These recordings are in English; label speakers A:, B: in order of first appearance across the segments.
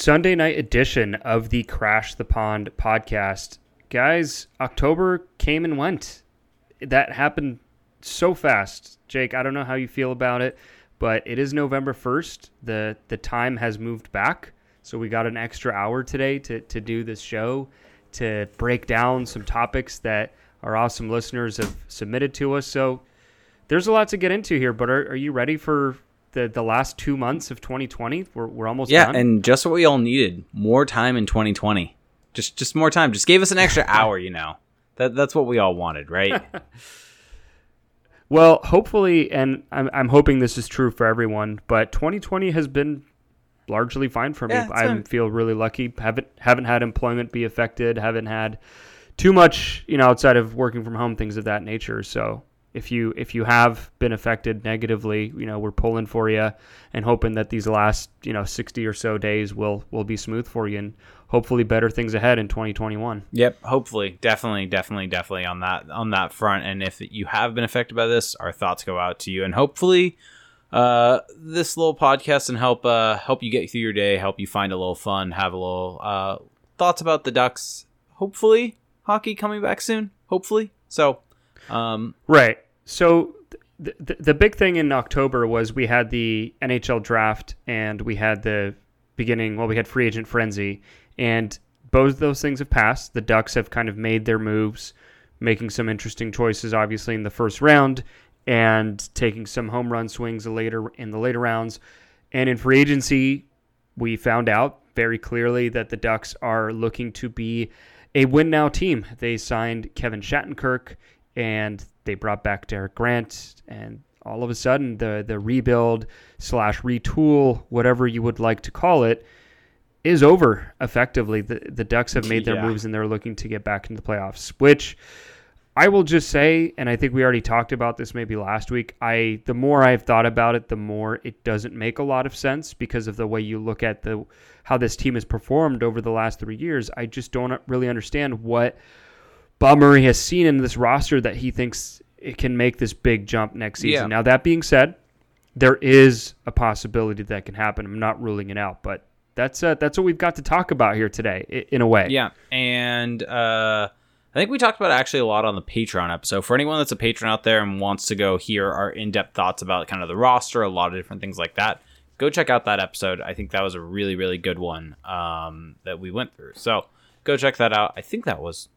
A: Sunday night edition of the Crash the Pond podcast. Guys, October came and went. That happened so fast. Jake, I don't know how you feel about it, but it is November 1st. The the time has moved back. So we got an extra hour today to, to do this show, to break down some topics that our awesome listeners have submitted to us. So there's a lot to get into here, but are, are you ready for the, the last two months of 2020? We're, we're almost
B: Yeah,
A: done.
B: and just what we all needed. More time in 2020. Just just more time. Just gave us an extra hour, you know. That that's what we all wanted, right?
A: Well, hopefully, and I'm, I'm hoping this is true for everyone, but 2020 has been largely fine for me.
B: Yeah,
A: I
B: fine.
A: feel really lucky. Haven't haven't had employment be affected. Haven't had too much, you know, outside of working from home, things of that nature. So if you if you have been affected negatively, you know, we're pulling for you and hoping that these last you know 60 or so days will will be smooth for you and hopefully better things ahead in 2021.
B: Yep, hopefully, definitely, definitely, definitely on that on that front. And if you have been affected by this, our thoughts go out to you, and hopefully, uh, this little podcast can help uh help you get through your day, help you find a little fun, have a little uh thoughts about the Ducks. Hopefully, hockey coming back soon. Hopefully, so um,
A: Right. So the, the, the big thing in October was we had the NHL draft and we had the beginning, well, we had free agent frenzy. And both those things have passed. The Ducks have kind of made their moves, making some interesting choices, obviously, in the first round and taking some home run swings later in the later rounds. And in free agency, we found out very clearly that the Ducks are looking to be a win now team. They signed Kevin Shattenkirk and they brought back Derek Grant and all of a sudden the the rebuild slash retool, whatever you would like to call it, is over effectively. The the Ducks have made their
B: Yeah.
A: moves and they're looking to get back into the playoffs, which I will just say, and I think we already talked about this maybe last week. I the more I've thought about it, the more it doesn't make a lot of sense because of the way you look at the how this team has performed over the last three years. I just don't really understand what Bob Murray has seen in this roster that he thinks it can make this big jump next season.
B: Yeah.
A: Now that being said, there is a possibility that can happen. I'm not ruling it out, but that's uh, that's what we've got to talk about here today, in a way.
B: Yeah, and uh, I think we talked about it actually a lot on the Patreon episode. For anyone that's a patron out there and wants to go hear our in-depth thoughts about kind of the roster, a lot of different things like that, go check out that episode. I think that was a really, really good one um, that we went through. So go check that out. I think that was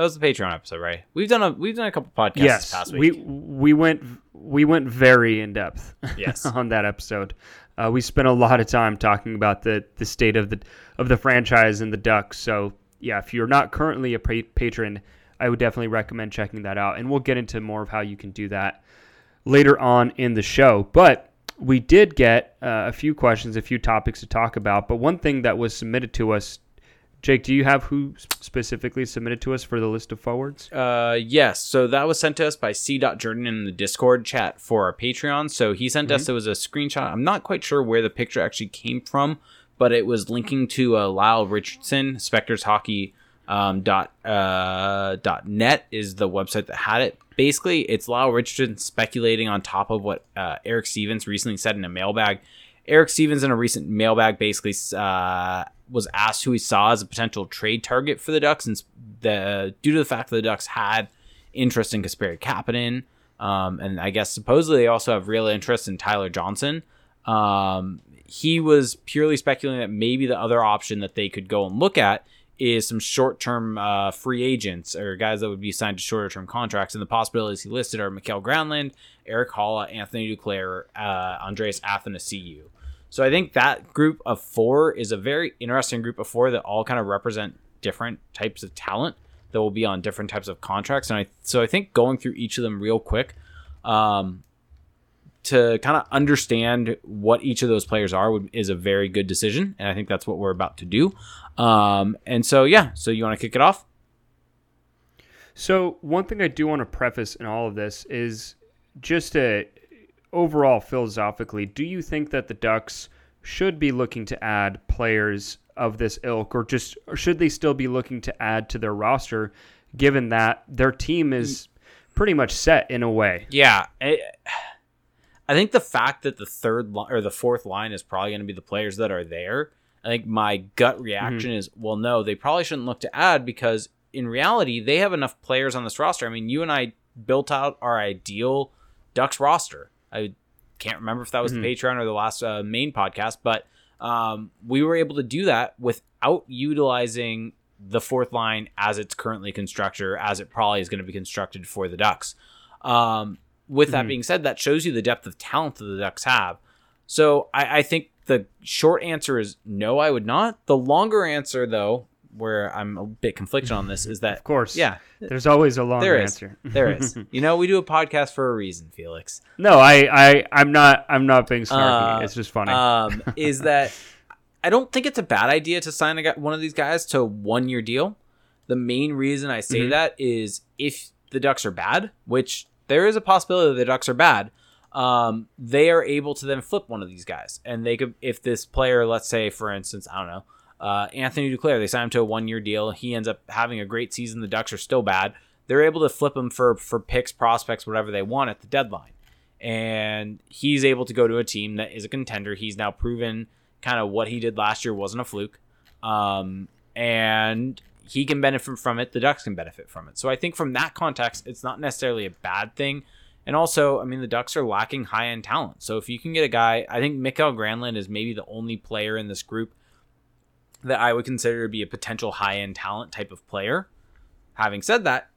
B: that was the Patreon episode, right? We've done a we've done a couple podcasts this
A: yes,
B: past
A: we we went we went very in depth.
B: Yes.
A: on that episode. Uh, we spent a lot of time talking about the the state of the of the franchise and the Ducks. So yeah, if you're not currently a pa- patron, I would definitely recommend checking that out. And we'll get into more of how you can do that later on in the show. But we did get uh, a few questions, a few topics to talk about. But one thing that was submitted to us, Jake, do you have who specifically submitted to us for the list of forwards?
B: Uh, yes. So that was sent to us by C. Jordan in the Discord chat for our Patreon. So he sent us it was a screenshot. I'm not quite sure where the picture actually came from, but it was linking to uh, Lyle Richardson. Spector's Hockey um, dot uh, dot net is the website that had it. Basically, it's Lyle Richardson speculating on top of what uh, Eric Stevens recently said in a mailbag. Eric Stevens in a recent mailbag basically uh, was asked who he saw as a potential trade target for the Ducks, and the due to the fact that the Ducks had interest in Kasperi Kapanen, um, and I guess supposedly they also have real interest in Tyler Johnson. Um, he was purely speculating that maybe the other option that they could go and look at is some short-term uh, free agents or guys that would be signed to shorter-term contracts. And the possibilities he listed are Mikael Granlund, Erik Haula, Anthony Duclair, uh, Andreas Athanasiou. So I think that group of four is a very interesting group of four that all kind of represent different types of talent that will be on different types of contracts. And I so I think going through each of them real quick, um, to kind of understand what each of those players are would, is a very good decision, and I think that's what we're about to do. Um, and so yeah, so you want to kick it off?
A: So one thing I do want to preface in all of this is just a overall philosophically, do you think that the Ducks should be looking to add players of this ilk, or just or should they still be looking to add to their roster, given that their team is pretty much set in a way?
B: Yeah, I, I think the fact that the third or the fourth line is probably going to be the players that are there, I think my gut reaction mm-hmm. is, well, no, they probably shouldn't look to add because in reality, they have enough players on this roster. I mean, you and I built out our ideal Ducks roster. I can't remember if that was
A: Mhm.
B: the Patreon or the last uh, main podcast, but um, we were able to do that without utilizing the fourth line as it's currently constructed, as it probably is going to be constructed for the Ducks. Um, with that
A: Mhm.
B: being said, that shows you the depth of talent that the Ducks have. So I, I think the short answer is no, I would not. The longer answer, though, where I'm a bit conflicted on this, is that
A: Of course.
B: yeah,
A: There's always a long
B: there is.
A: answer.
B: there is. You know, we do a podcast for a reason, Felix.
A: no, I, I, I'm not. I'm not being snarky.
B: Uh,
A: it's just funny.
B: Um, is that I don't think it's a bad idea to sign a guy, one of these guys to a one year deal. The main reason I say
A: Mhm.
B: that is if the Ducks are bad, which there is a possibility the Ducks are bad, um, they are able to then flip one of these guys, and they could if this player, let's say for instance, I don't know. Uh, Anthony Duclair, they sign him to a one-year deal. He ends up having a great season. The Ducks are still bad. They're able to flip him for for picks, prospects, whatever they want at the deadline and he's able to go to a team that is a contender. He's now proven kind of what he did last year wasn't a fluke, um, and he can benefit from it. The Ducks can benefit from it. So I think from that context, it's not necessarily a bad thing. And also, I mean, the Ducks are lacking high end talent. So if you can get a guy, I think Mikael Granlund is maybe the only player in this group that I would consider to be a potential high end talent type of player. Having said that,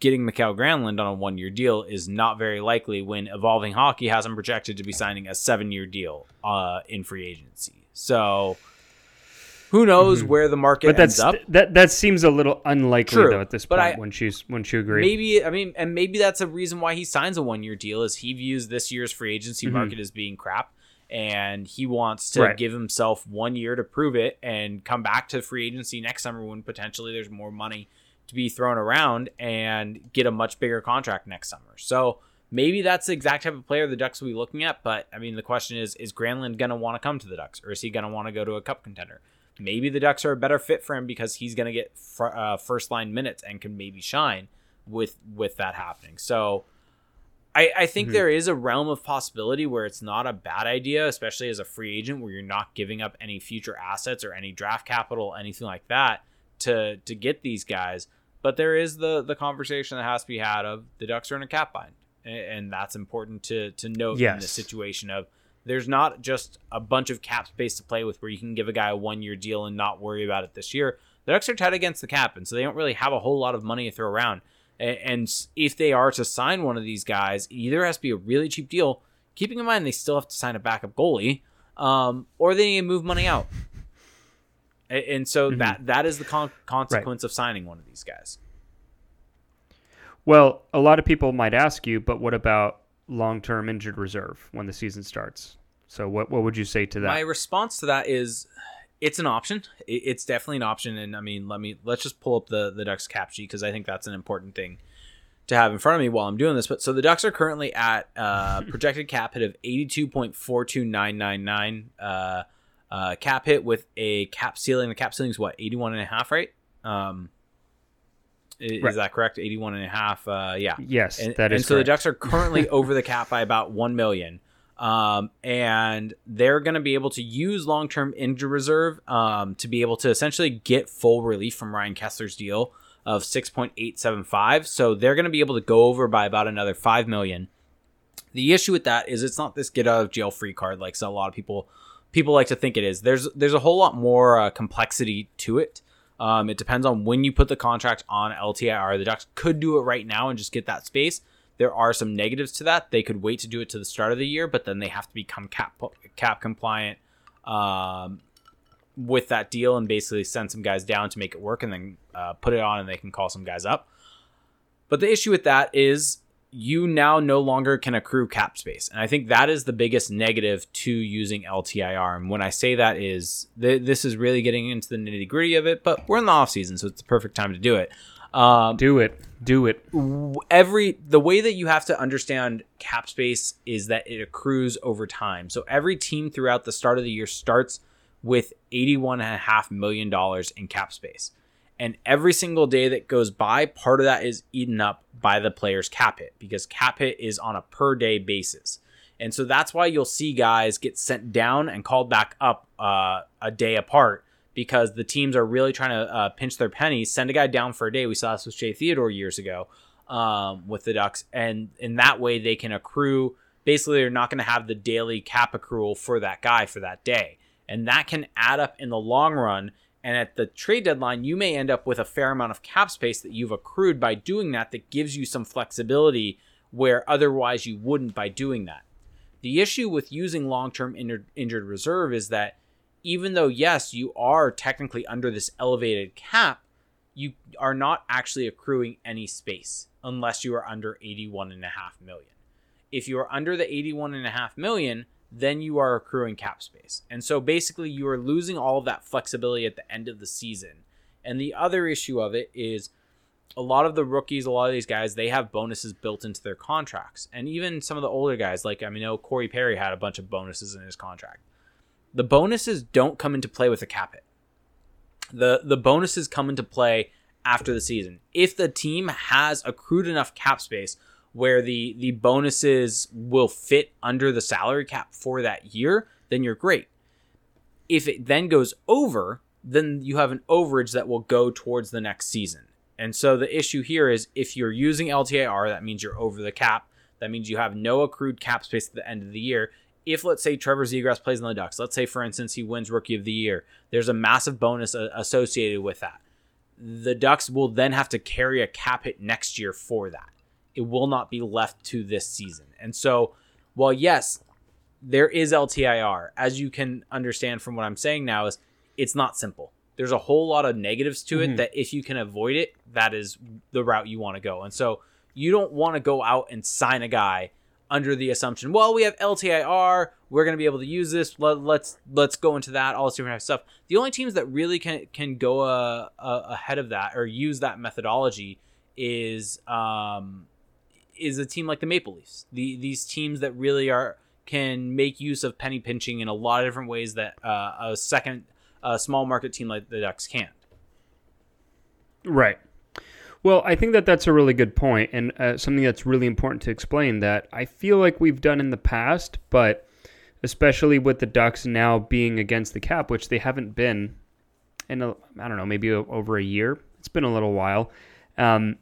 B: getting Mikael Granlund on a one year deal is not very likely when Evolving Hockey has him projected to be signing a seven year deal uh, in free agency. So who knows
A: Mhm.
B: where the market
A: but
B: ends up?
A: that. That seems a little unlikely
B: True,
A: though at this
B: but
A: point.
B: I-
A: when she's when she agree.
B: Maybe I mean, and maybe that's a reason why he signs a one year deal is he views this year's free agency
A: Mhm.
B: market as being crap, and he wants to
A: Right.
B: give himself one year to prove it and come back to free agency next summer when potentially there's more money to be thrown around and get a much bigger contract next summer. So maybe that's the exact type of player the Ducks will be looking at. But I mean, the question is: Is Granlund gonna want to come to the Ducks, or is he gonna want to go to a Cup contender? Maybe the Ducks are a better fit for him because he's gonna get fr- uh, first line minutes and can maybe shine with with that happening. So I, I think
A: Mhm.
B: there is a realm of possibility where it's not a bad idea, especially as a free agent where you're not giving up any future assets or any draft capital, anything like that to to get these guys. But there is the the conversation that has to be had of the Ducks are in a cap bind. And that's important to to note in
A: Yes.
B: this situation of there's not just a bunch of cap space to play with where you can give a guy a one year deal and not worry about it this year. The Ducks are tight against the cap, and so they don't really have a whole lot of money to throw around. And if they are to sign one of these guys, it either has to be a really cheap deal, keeping in mind they still have to sign a backup goalie, um, or they need to move money out. And so
A: Mhm.
B: that that is the con- consequence of signing one of these guys.
A: well, a lot of people might ask you, but what about long-term injured reserve when the season starts? So what what would you say to that?
B: My response to that is, it's an option. It's definitely an option, and I mean, let me let's just pull up the the Ducks cap sheet because I think that's an important thing to have in front of me while I'm doing this. But so the Ducks are currently at uh, projected cap hit of eighty two point four two nine nine nine uh, uh, cap hit with a cap ceiling. The cap ceiling is what eighty one and a half, right? Um, is,
A: Right.
B: that correct? Eighty one and a half. Uh, yeah.
A: yes,
B: And,
A: that is
B: and so the. Ducks are currently over the cap by about one million, um, and they're going to be able to use long-term injury reserve um, to be able to essentially get full relief from Ryan Kesler's deal of six point eight seven five. So they're going to be able to go over by about another five million. The issue with that is it's not this get out of jail free card like a lot of people people like to think it is. There's there's a whole lot more uh, complexity to it. Um, it depends on when you put the contract on LTIR. The Ducks could do it right now and just get that space. There are some negatives to that. They could wait to do it to the start of the year, but then they have to become cap cap compliant um, with that deal and basically send some guys down to make it work, and then uh, put it on, and they can call some guys up. But the issue with that is you now no longer can accrue cap space. And I think that is the biggest negative to using LTIR. And when I say that is th- this is really getting into the nitty gritty of it, but we're in the off season, so it's the perfect time to do it. Um,
A: do it, do it.
B: every the way that you have to understand cap space is that it accrues over time. So every team throughout the start of the year starts with eighty-one and a half million dollars in cap space. And every single day that goes by, part of that is eaten up by the player's cap hit because cap hit is on a per day basis. And so that's why you'll see guys get sent down and called back up uh, a day apart because the teams are really trying to uh, pinch their pennies, send a guy down for a day. We saw this with Shea Theodore years ago um, with the Ducks, and in that way they can accrue. Basically, they're not going to have the daily cap accrual for that guy for that day, and that can add up in the long run. And at the trade deadline, you may end up with a fair amount of cap space that you've accrued by doing that. That gives you some flexibility where otherwise you wouldn't by doing that. The issue with using long-term injured reserve is that even though yes, you are technically under this elevated cap, you are not actually accruing any space unless you are under 81 and a half million. If you are under the 81 and a half million, then you are accruing cap space. And so basically you are losing all of that flexibility at the end of the season. And the other issue of it is a lot of the rookies, a lot of these guys, they have bonuses built into their contracts. And even some of the older guys, like I mean, know Corey Perry had a bunch of bonuses in his contract. The bonuses don't come into play with a cap hit the the bonuses come into play after the season. If the team has accrued enough cap space where the the bonuses will fit under the salary cap for that year, then you're great. If it then goes over, then you have an overage that will go towards the next season. And so the issue here is if you're using LTIR, that means you're over the cap. That means you have no accrued cap space at the end of the year if let's say Trevor Zegras plays in the Ducks, let's say for instance he wins Rookie of the Year, there's a massive bonus associated with that. The Ducks will then have to carry a cap hit next year for that. It will not be left to this season. And so, while yes, there is LTIR, as you can understand from what I'm saying now, is it's not simple. There's a whole lot of negatives to it mm-hmm. that if you can avoid it, that is the route you want to go. And so you don't want to go out and sign a guy under the assumption, well, we have LTIR, we're going to be able to use this. Let, us let's, let's go into that, all this different stuff. The only teams that really can can go uh, uh, ahead of that or use that methodology is um, is a team like the Maple Leafs. The these teams that really are can make use of penny pinching in a lot of different ways that uh, a second a small market team like the Ducks can't.
A: Right. Well, I think that that's a really good point and uh, something that's really important to explain that I feel like we've done in the past, but especially with the Ducks now being against the cap, which they haven't been in I don't know, maybe over a year. It's been a little while. Um,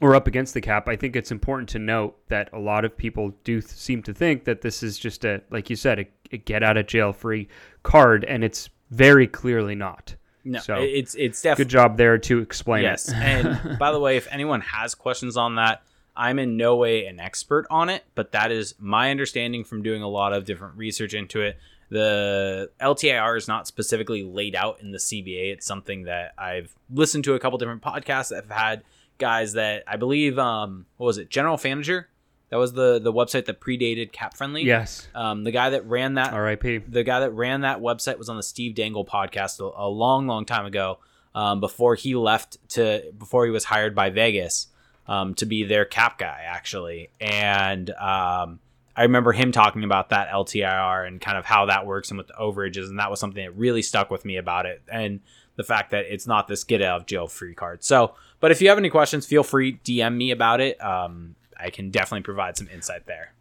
A: or up against the cap, I think it's important to note that a lot of people do th- seem to think that this is just a, like you said, a, a get out of jail free card, and it's very clearly not.
B: No, so it's it's definitely
A: good job there to explain
B: yes. it. Yes, and by the way, if anyone has questions on that, I'm in no way an expert on it, but that is my understanding from doing a lot of different research into it. The LTIR is not specifically laid out in the CBA. It's something that I've listened to a couple different podcasts that have had guys that I believe, um, what was it, General Manager that was the the website that predated Cap Friendly.
A: Yes.
B: Um, the guy that ran that
A: R.I.P.
B: The guy that ran that website was on the Steve Dangle podcast a, a long, long time ago. Um, before he left to before he was hired by Vegas um, to be their cap guy actually, and um, I remember him talking about that LTIR and kind of how that works and with the overages, and that was something that really stuck with me about it, and the fact that it's not this get out of jail free card. So, but if you have any questions, feel free DM me about it. Um, I can definitely provide some insight there.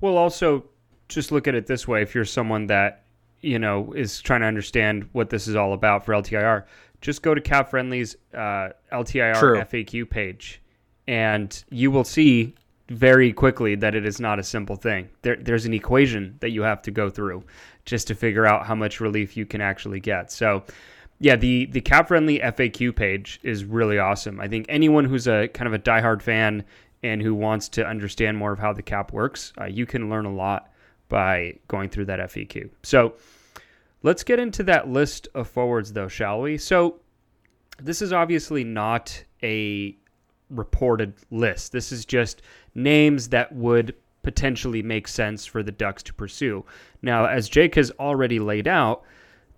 A: Well, also just look at it this way: if you're someone that you know is trying to understand what this is all about for LTIR, just go to Cap Friendly's uh, LTIR True. FAQ page, and you will see very quickly that it is not a simple thing. There, there's an equation that you have to go through just to figure out how much relief you can actually get. So yeah, the the cap friendly FAQ page is really awesome. I think anyone who's a kind of a diehard fan and who wants to understand more of how the cap works, uh, you can learn a lot by going through that FAQ. So let's get into that list of forwards, though, shall we? So this is obviously not a reported list. This is just names that would potentially make sense for the Ducks to pursue. Now, as Jake has already laid out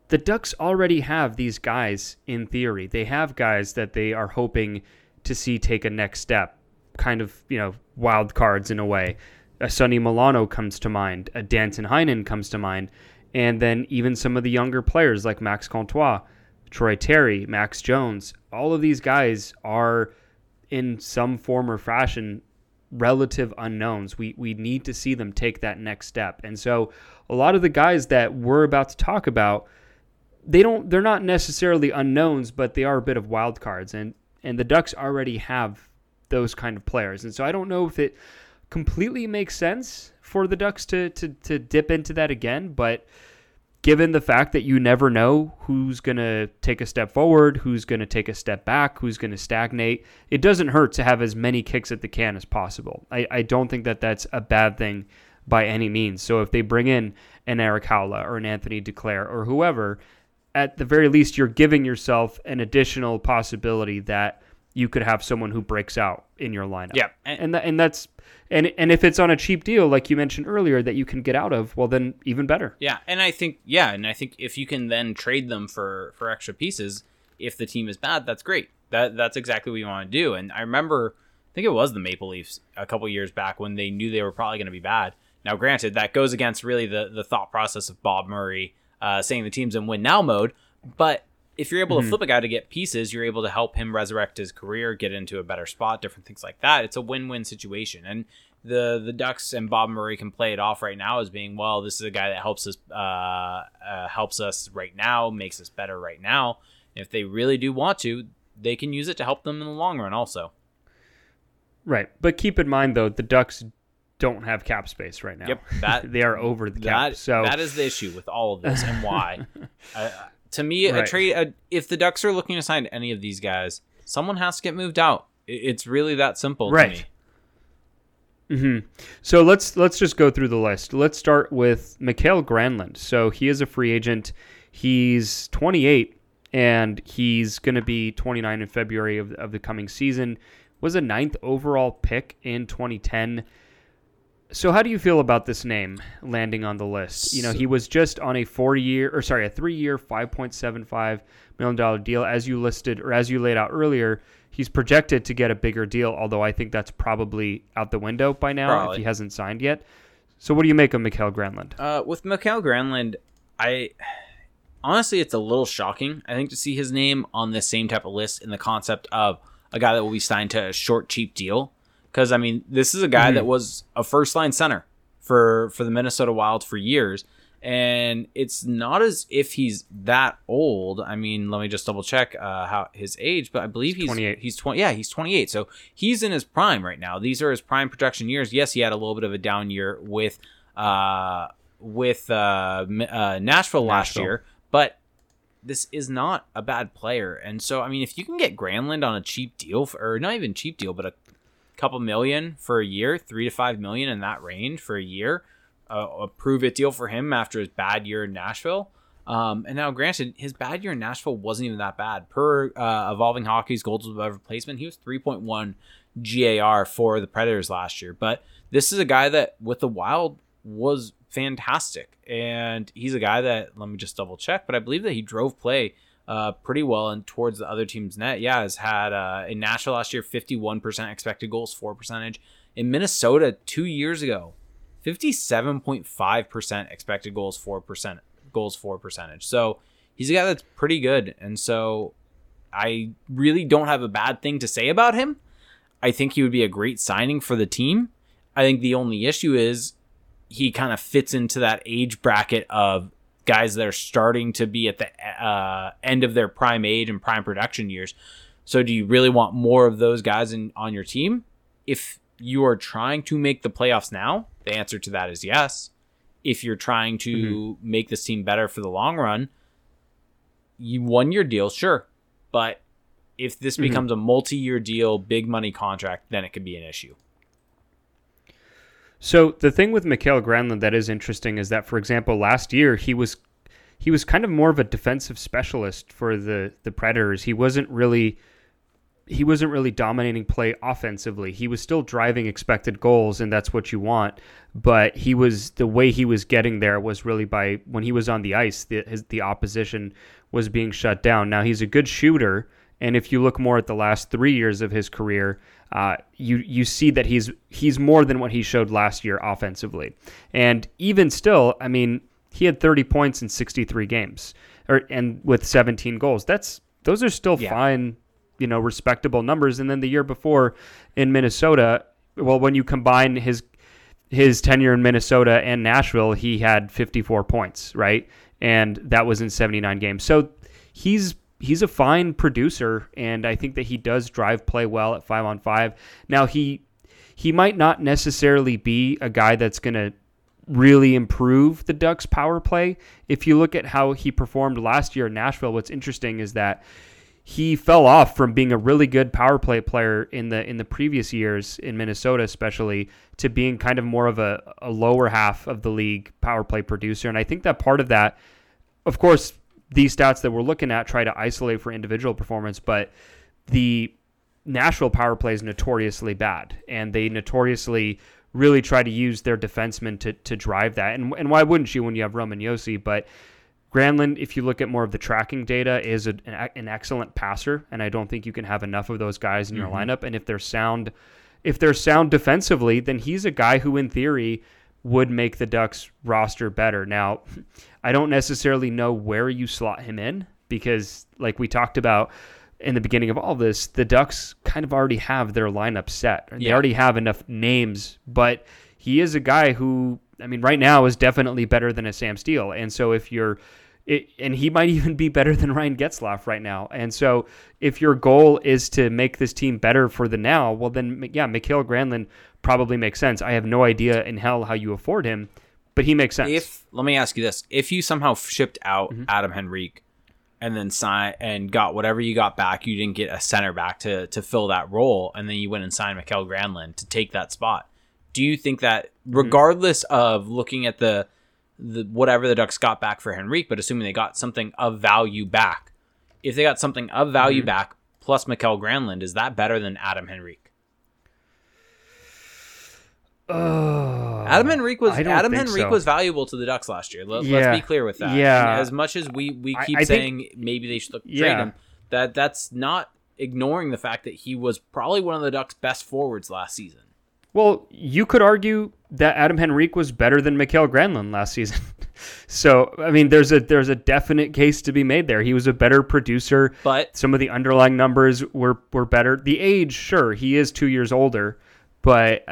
A: the Ducks already have these guys in theory. They have guys that they are hoping to see take a next step, kind of, you know, wild cards in a way. A Sonny Milano comes to mind, a Danton Heinen comes to mind, and then even some of the younger players like Max Comtois, Troy Terry, Max Jones. All of these guys are in some form or fashion relative unknowns. We we need to see them take that next step. And so a lot of the guys that we're about to talk about, they don't they're not necessarily unknowns, but they are a bit of wild cards. And and the Ducks already have those kind of players. And so I don't know if it completely makes sense for the Ducks to to to dip into that again, but given the fact that you never know who's going to take a step forward, who's going to take a step back, who's going to stagnate, it doesn't hurt to have as many kicks at the can as possible. I, I don't think that that's a bad thing by any means. So if they bring in an Erik Haula or an Anthony Duclair or whoever, at the very least, you're giving yourself an additional possibility that you could have someone who breaks out in your lineup.
B: Yeah,
A: and and, that, and that's and and if it's on a cheap deal, like you mentioned earlier, that you can get out of, well, then even better.
B: Yeah, and I think yeah, and I think if you can then trade them for for extra pieces, if the team is bad, that's great. That that's exactly what you want to do. And I remember, I think it was the Maple Leafs a couple years back when they knew they were probably going to be bad. Now, granted, that goes against really the the thought process of Bob Murray uh, saying the team's in win now mode, but if you're able mm-hmm. to flip a guy to get pieces, you're able to help him resurrect his career, get into a better spot, different things like that. It's a win-win situation, and the the Ducks and Bob Murray can play it off right now as being well. This is a guy that helps us uh, uh, helps us right now, makes us better right now. if they really do want to, they can use it to help them in the long run, also.
A: Right, but keep in mind though, the Ducks don't have cap space right now.
B: Yep, that
A: they are over the cap.
B: That,
A: so
B: that is the issue with all of this and why. uh, to me, right. a trade. A, if the Ducks are looking to sign any of these guys, someone has to get moved out. It's really that simple.
A: Right. Mm-hmm. So let's let's just go through the list. Let's start with Mikael Granlund. So he is a free agent. He's 28 and he's going to be 29 in February of, of the coming season. Was a ninth overall pick in 2010. So how do you feel about this name landing on the list? You know, he was just on a four-year or sorry, a three-year, 5.75 million dollar deal as you listed or as you laid out earlier. He's projected to get a bigger deal, although I think that's probably out the window by now probably. if he hasn't signed yet. So what do you make of Mikael Granlund?
B: Uh, with Mikael Granlund, I honestly it's a little shocking. I think to see his name on the same type of list in the concept of a guy that will be signed to a short, cheap deal because I mean this is a guy mm-hmm. that was a first line center for for the Minnesota Wild for years, and it's not as if he's that old. I mean, let me just double check uh, how his age, but I believe he's, he's 28. He's 20. Yeah, he's 28. So he's in his prime right now. These are his prime projection years. Yes, he had a little bit of a down year with uh with uh, uh Nashville last year, but this is not a bad player. And so, I mean, if you can get Granlund on a cheap deal, for, or not even cheap deal, but a couple million for a year, three to five million in that range for a year. Uh, a prove it deal for him after his bad year in Nashville. Um, and now, granted, his bad year in Nashville wasn't even that bad. Per uh, Evolving Hockey's goals above replacement, he was 3.1 GAR for the Predators last year. But this is a guy that, with the Wild, was fantastic. And he's a guy that, let me just double check, but I believe that he drove play uh, pretty well and towards the other team's net. Yeah, has had uh, in Nashville last year 51% expected goals for percentage. In Minnesota two years ago, 57.5% expected goals for percent goals for percentage. So he's a guy that's pretty good, and so I really don't have a bad thing to say about him. I think he would be a great signing for the team. I think the only issue is he kind of fits into that age bracket of guys that are starting to be at the uh, end of their prime age and prime production years. So, do you really want more of those guys in on your team? If you are trying to make the playoffs now, the answer to that is yes. If you're trying to mm-hmm. make this team better for the long run, you won your deal, sure. But if this mm-hmm. becomes a multi year deal, big money contract, then it could be an issue.
A: So the thing with Mikael Granlund that is interesting is that, for example, last year he was he was kind of more of a defensive specialist for the the Predators. He wasn't really he wasn't really dominating play offensively. He was still driving expected goals, and that's what you want. But he was the way he was getting there was really by when he was on the ice, the his, the opposition was being shut down. Now he's a good shooter, and if you look more at the last three years of his career, uh, you you see that he's he's more than what he showed last year offensively. And even still, I mean, he had 30 points in 63 games, or and with 17 goals. That's those are still yeah. fine, you know, respectable numbers. And then the year before in Minnesota, well, when you combine his his tenure in Minnesota and Nashville, he had 54 points, right? And that was in 79 games. So he's he's a fine producer, and I think that he does drive play well at five on five. Now he he might not necessarily be a guy that's going to really improve the Ducks power play. If you look at how he performed last year in Nashville, what's interesting is that he fell off from being a really good power play player in the in the previous years in Minnesota especially to being kind of more of a, a lower half of the league power play producer and I think that part of that of course these stats that we're looking at try to isolate for individual performance but the Nashville power play is notoriously bad and they notoriously really try to use their defensemen to, to drive that and, and why wouldn't you when you have Roman Josi? but Granlund, if you look at more of the tracking data, is a, an, excellent passer, and I don't think you can have enough of those guys in your mm-hmm. lineup. And if they're sound, if they're sound defensively, then he's a guy who, in theory, would make the Ducks roster better. Now, I don't necessarily know where you slot him in because, like we talked about in the beginning of all this, the Ducks kind of already have their lineup set. They already have enough names, but he is a guy who, I mean, right now is definitely better than a Sam Steele. And so if you're it, and he might even be better than Ryan Getzlaf right now. And so, if your goal is to make this team better for the now, well, then yeah, Mikael Granlund probably makes sense. I have no idea in hell how you afford him, but he makes sense.
B: If let me ask you this: If you somehow shipped out mm-hmm. Adam Henrique and then sign and got whatever you got back, you didn't get a center back to to fill that role, and then you went and signed Mikael Granlund to take that spot. Do you think that, mm-hmm. regardless mm-hmm. of looking at the the whatever the Ducks got back for Henrique, but assuming they got something of value back. If they got something of value mm-hmm. back plus Mikael Granlund, is that better than Adam Henrique?
A: Uh,
B: Adam Henrique was Adam Henrique so. was valuable to the Ducks last year. Let, us be clear with that.
A: Yeah.
B: And as much as we we keep I, I saying think, maybe they should trade yeah. him, that that's not ignoring the fact that he was probably one of the Ducks' best forwards last season.
A: Well, you could argue that Adam Henrique was better than Mikael Granlund last season. so, I mean, there's a there's a definite case to be made there. He was a better producer,
B: but
A: some of the underlying numbers were were better. The age, sure, he is 2 years older, but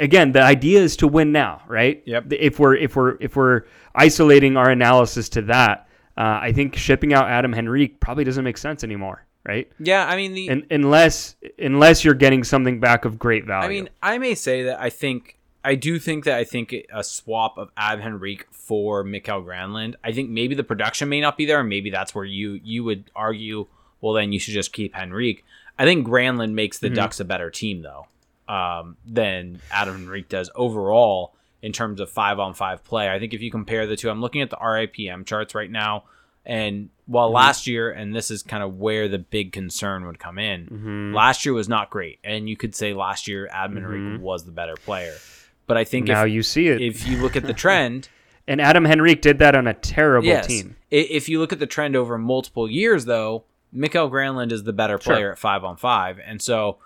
A: again, the idea is to win now, right?
B: Yep.
A: If we're if we're if we're isolating our analysis to that, uh, I think shipping out Adam Henrique probably doesn't make sense anymore right?
B: Yeah, I mean, the,
A: In, unless unless you're getting something back of great value.
B: I mean, I may say that I think I do think that I think a swap of Adam Henrique for Mikael Granlund. I think maybe the production may not be there, and maybe that's where you you would argue. Well, then you should just keep Henrique. I think Granlund makes the mm-hmm. Ducks a better team though um, than Adam Henrique does overall in terms of five on five play. I think if you compare the two, I'm looking at the RAPM charts right now. And while mm-hmm. last year, and this is kind of where the big concern would come in,
A: mm-hmm.
B: last year was not great, and you could say last year Adam Henrique mm-hmm. was the better player. But I think
A: now
B: if,
A: you see it.
B: If you look at the trend,
A: and Adam Henrique did that on a terrible yes, team.
B: If you look at the trend over multiple years, though, Mikael Granlund is the better player sure. at five on five, and so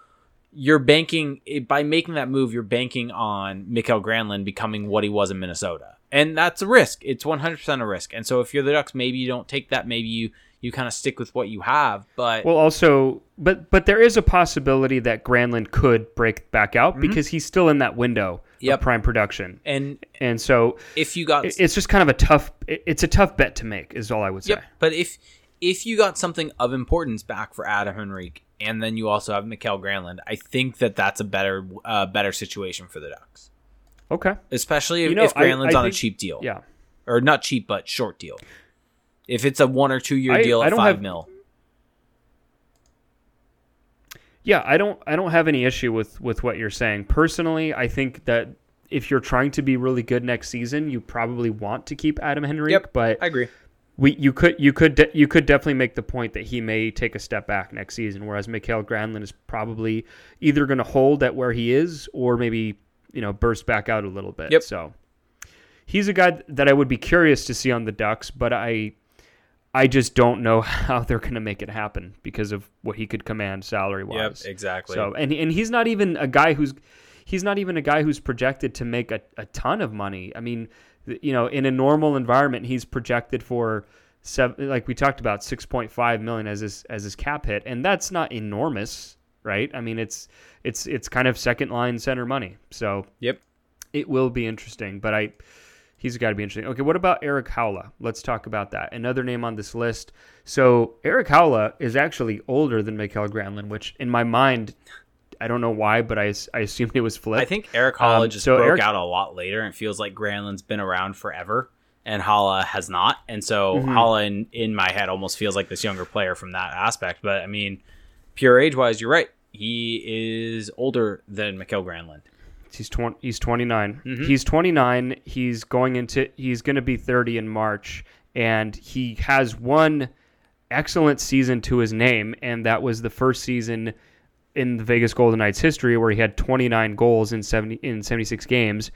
B: you're banking by making that move. You're banking on Mikael Granlund becoming what he was in Minnesota and that's a risk. It's 100% a risk. And so if you're the Ducks, maybe you don't take that. Maybe you you kind of stick with what you have. But
A: well, also, but but there is a possibility that Granlund could break back out mm-hmm. because he's still in that window yep. of prime production.
B: And
A: and so
B: if you got,
A: it's just kind of a tough. It's a tough bet to make, is all I would say. Yep.
B: But if if you got something of importance back for Adam Henrique, and then you also have Mikael Granlund, I think that that's a better uh, better situation for the Ducks.
A: Okay.
B: Especially if, you know, if Granlund's I, I on think, a cheap deal.
A: Yeah.
B: Or not cheap, but short deal. If it's a one or two year I, deal at five have, mil.
A: Yeah, I don't I don't have any issue with with what you're saying. Personally, I think that if you're trying to be really good next season, you probably want to keep Adam Henrique.
B: Yep,
A: but
B: I agree.
A: We you could you could de- you could definitely make the point that he may take a step back next season, whereas Mikael Granlund is probably either going to hold at where he is or maybe you know burst back out a little bit.
B: Yep.
A: So he's a guy that I would be curious to see on the Ducks, but I I just don't know how they're going to make it happen because of what he could command salary wise.
B: Yep, exactly.
A: So and and he's not even a guy who's he's not even a guy who's projected to make a, a ton of money. I mean, you know, in a normal environment, he's projected for seven, like we talked about, six point five million as his as his cap hit, and that's not enormous right? I mean, it's it's it's kind of second line center money. So
B: Yep.
A: it will be interesting, but I he's got to be interesting. Okay, what about Erik Haula? Let's talk about that. Another name on this list. So Erik Haula is actually older than Mikael Granlund, which in my mind, I don't know why, but I, I assumed it was flipped.
B: I think Eric Haula
A: Um,
B: just
A: so
B: broke
A: Eric-
B: out a lot later, and feels like Granlund's been around forever, and Haula has not. And so
A: Mhm.
B: Haula, in, in my head, almost feels like this younger player from that aspect. But I mean, pure age wise, you're right. He is older than Mikael Granlund.
A: He's 20, he's 29.
B: Mhm.
A: He's 29. He's going into he's going to be 30 in March and he has one excellent season to his name and that was the first season in the Vegas Golden Knights history where he had 29 goals in 70 in 76 games.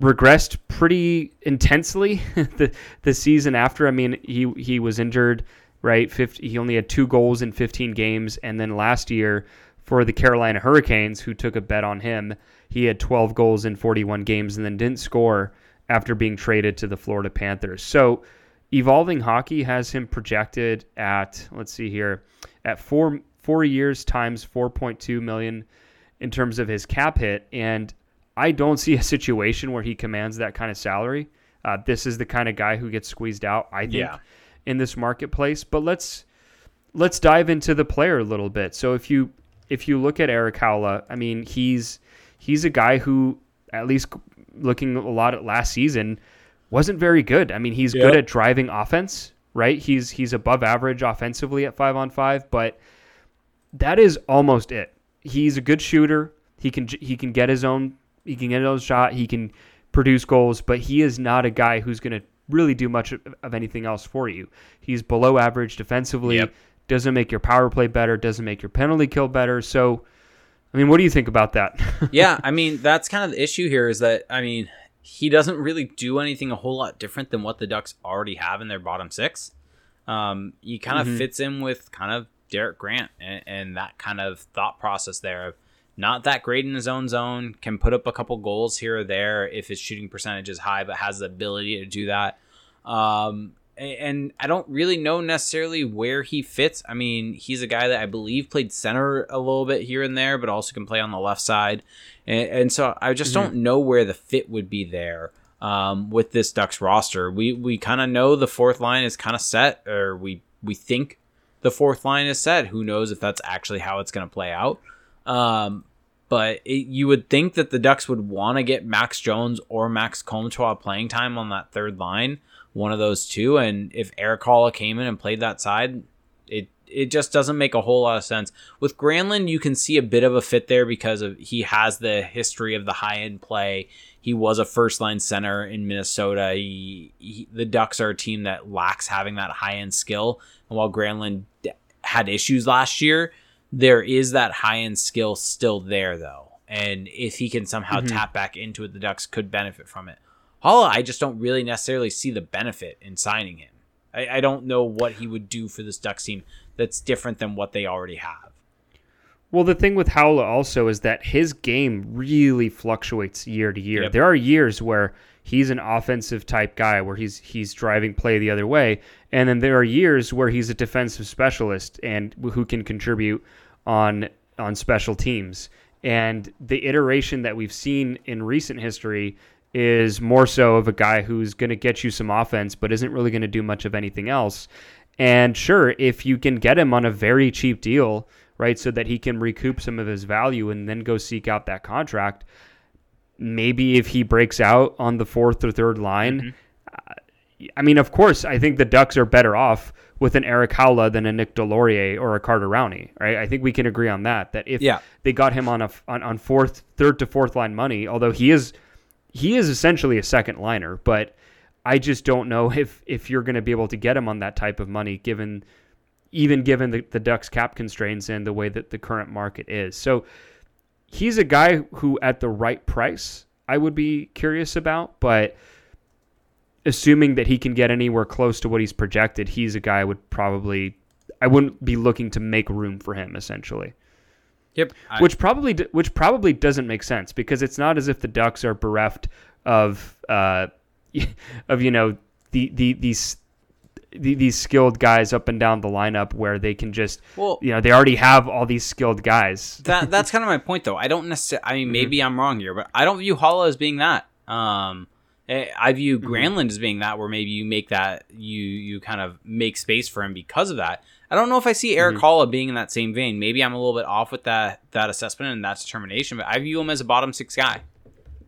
A: Regressed pretty intensely the the season after. I mean, he he was injured, right? 50, he only had 2 goals in 15 games and then last year for the Carolina Hurricanes, who took a bet on him. He had 12 goals in 41 games and then didn't score after being traded to the Florida Panthers. So, Evolving Hockey has him projected at let's see here at four four years times 4.2 million in terms of his cap hit, and I don't see a situation where he commands that kind of salary. Uh, this is the kind of guy who gets squeezed out, I think,
B: Yeah.
A: in this marketplace. But let's let's dive into the player a little bit. So if you if you look at Erik Haula, I mean he's he's a guy who at least looking a lot at last season wasn't very good. I mean he's good at driving offense, right? He's he's above average offensively at five on five, but that is almost it. He's a good shooter. He can he can get his own he can get his own shot. He can produce goals, but he is not a guy who's going to really do much of, anything else for you. He's below average defensively.
B: Yep.
A: Doesn't make your power play better. Doesn't make your penalty kill better. So, I mean, what do you think about that?
B: yeah, I mean that's kind of the issue here is that I mean he doesn't really do anything a whole lot different than what the Ducks already have in their bottom six. Um, he kind of
A: Mhm.
B: fits in with kind of Derek Grant and, and that kind of thought process there. of Not that great in his own zone, can put up a couple goals here or there if his shooting percentage is high, but has the ability to do that. Um, and I don't really know necessarily where he fits. I mean, he's a guy that I believe played center a little bit here and there, but also can play on the left side. And, and so I just don't know where the fit would be there um, with this Ducks roster. We we kind of know the fourth line is kind of set, or we we think the fourth line is set. Who knows if that's actually how it's going to play out? Um, but it, you would think that the Ducks would want to get Max Jones or Max Comtois playing time on that third line, one of those two. And if Erik Haula came in and played that side, it it just doesn't make a whole lot of sense. With Granlund, you can see a bit of a fit there because of he has the history of the high end play. He was a first line center in Minnesota. He, he, the Ducks are a team that lacks having that high end skill. And while Granlund had issues last year, there is that high end skill still there though. And if he can somehow
A: Mhm.
B: tap back into it, the Ducks could benefit from it. Haula, I just don't really necessarily see the benefit in signing him. I, I don't know what he would do for this Ducks team that's different than what they already have.
A: Well, the thing with Haula also is that his game really fluctuates year to year.
B: Yep.
A: There are years where he's an offensive type guy where he's he's driving play the other way, and then there are years where he's a defensive specialist and who can contribute on on special teams. And the iteration that we've seen in recent history is more so of a guy who's going to get you some offense but isn't really going to do much of anything else. And sure, if you can get him on a very cheap deal, right, so that he can recoup some of his value and then go seek out that contract, maybe if he breaks out on the fourth or third line, uh, I mean, of course, I think the Ducks are better off with an Erik Haula than a Nick Deslauriers or a Carter Rowney, right? I think we can agree on that. That if
B: Yeah.
A: they got him on a on, on fourth, third to fourth line money, although he is he is essentially a second liner, but I just don't know if if you're going to be able to get him on that type of money, given even given the, the Ducks cap constraints and the way that the current market is. So he's a guy who, at the right price, I would be curious about, but assuming that he can get anywhere close to what he's projected, he's a guy I would probably I wouldn't be looking to make room for him essentially.
B: Yep. I-
A: which probably which probably doesn't make sense because it's not as if the Ducks are bereft of uh, of you know the the these th- these skilled guys up and down the lineup where they can just
B: Well,
A: you know they already have all these skilled guys.
B: that that's kind of my point though. I don't necessarily. I
A: Mm-hmm.
B: mean, maybe I'm wrong here, but I don't view Haula as being that. Um, I view
A: Mm-hmm.
B: Granlund as being that, where maybe you make that you you kind of make space for him because of that. I don't know if I see Erik
A: Mhm.
B: Haula being in that same vein. Maybe I'm a little bit off with that that assessment and that determination, but I view him as a bottom six guy,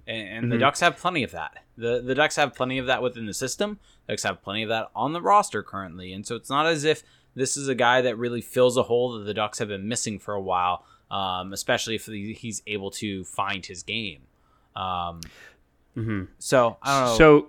B: and, and the
A: Mhm.
B: Ducks have plenty of that. the The Ducks have plenty of that within the system. The Ducks have plenty of that on the roster currently, and so it's not as if this is a guy that really fills a hole that the Ducks have been missing for a while. Um, especially if he's able to find his game. Um,
A: hmm
B: so I don't know.
A: So,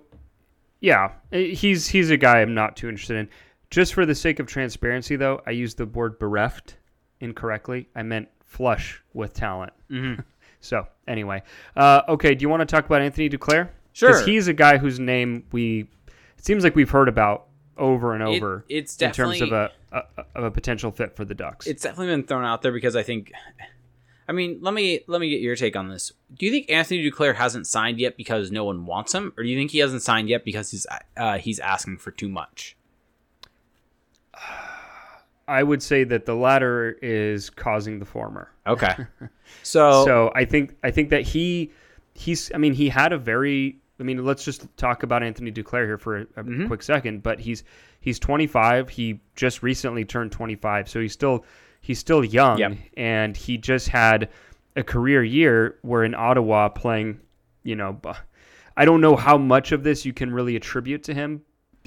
A: yeah, he's he's a guy I'm not too interested in. Just for the sake of transparency, though, I used the word bereft incorrectly. I meant flush with talent.
B: Mhm.
A: So anyway, uh, okay. Do you want to talk about Anthony Duclair?
B: Sure.
A: Because he's a guy whose name we it seems like we've heard about over and
B: It-
A: over
B: it's
A: in terms of a, a of a potential fit for the Ducks.
B: it's definitely been thrown out there because I think. I mean, let me let me get your take on this. Do you think Anthony Duclair hasn't signed yet because no one wants him, or do you think he hasn't signed yet because he's uh, he's asking for too much?
A: I would say that the latter is causing the former.
B: Okay, so,
A: so I think I think that he he's I mean he had a very I mean let's just talk about Anthony Duclair here for a, a
B: Mhm.
A: quick second but he's he's 25 he just recently turned 25 so he's still he's still young
B: Yep.
A: and he just had a career year where in Ottawa playing you know I don't know how much of this you can really attribute to him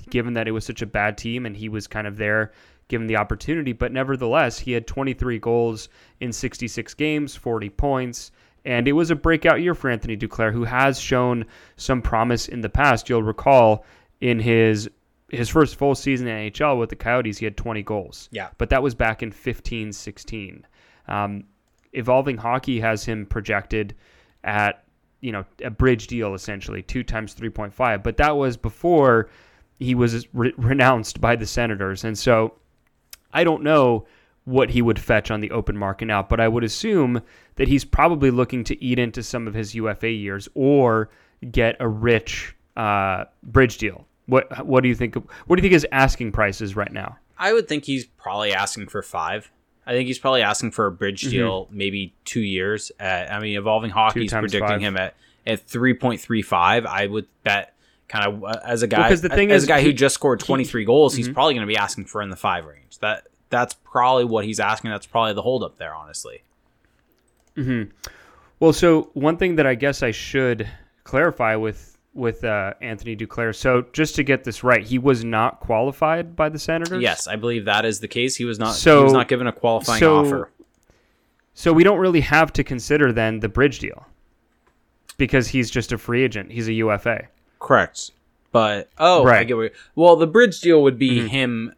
A: given that it was such a bad team and he was kind of there given the opportunity. But nevertheless, he had 23 goals in 66 games, 40 points. And it was a breakout year for Anthony Duclair, who has shown some promise in the past. You'll recall in his his first full season in NHL with the Coyotes, he had 20 goals.
B: Yeah.
A: But that was back in 15 16. Um, Evolving Hockey has him projected at, you know, a bridge deal essentially, two times 3.5. But that was before he was re- renounced by the Senators. And so I don't know what he would fetch on the open market now, but I would assume that he's probably looking to eat into some of his UFA years or get a rich uh, bridge deal. What what do you think? What do you think his asking price is right now?
B: I would think he's probably asking for five. I think he's probably asking for a bridge deal, maybe two years. At, I mean, evolving hockey's predicting
A: five.
B: him at at three point three five. I would bet kind of uh, as a guy
A: 'cause the thing
B: as
A: is,
B: a guy who just scored twenty three goals, he's
A: Mhm.
B: probably going to be asking for in the five range. That that's probably what he's asking. That's probably the holdup there, honestly.
A: hmm Well, so one thing that I guess I should clarify with with uh, Anthony Duclair. So just to get this right, he was not qualified by the Senators.
B: Yes, I believe that is the case. He was not.
A: So, he
B: was not given a qualifying
A: so-
B: offer.
A: So we don't really have to consider then the bridge deal because he's just a free agent. He's a UFA.
B: Correct. But oh, I
A: Right.
B: get what. Well, the bridge deal would be
A: Mhm.
B: him.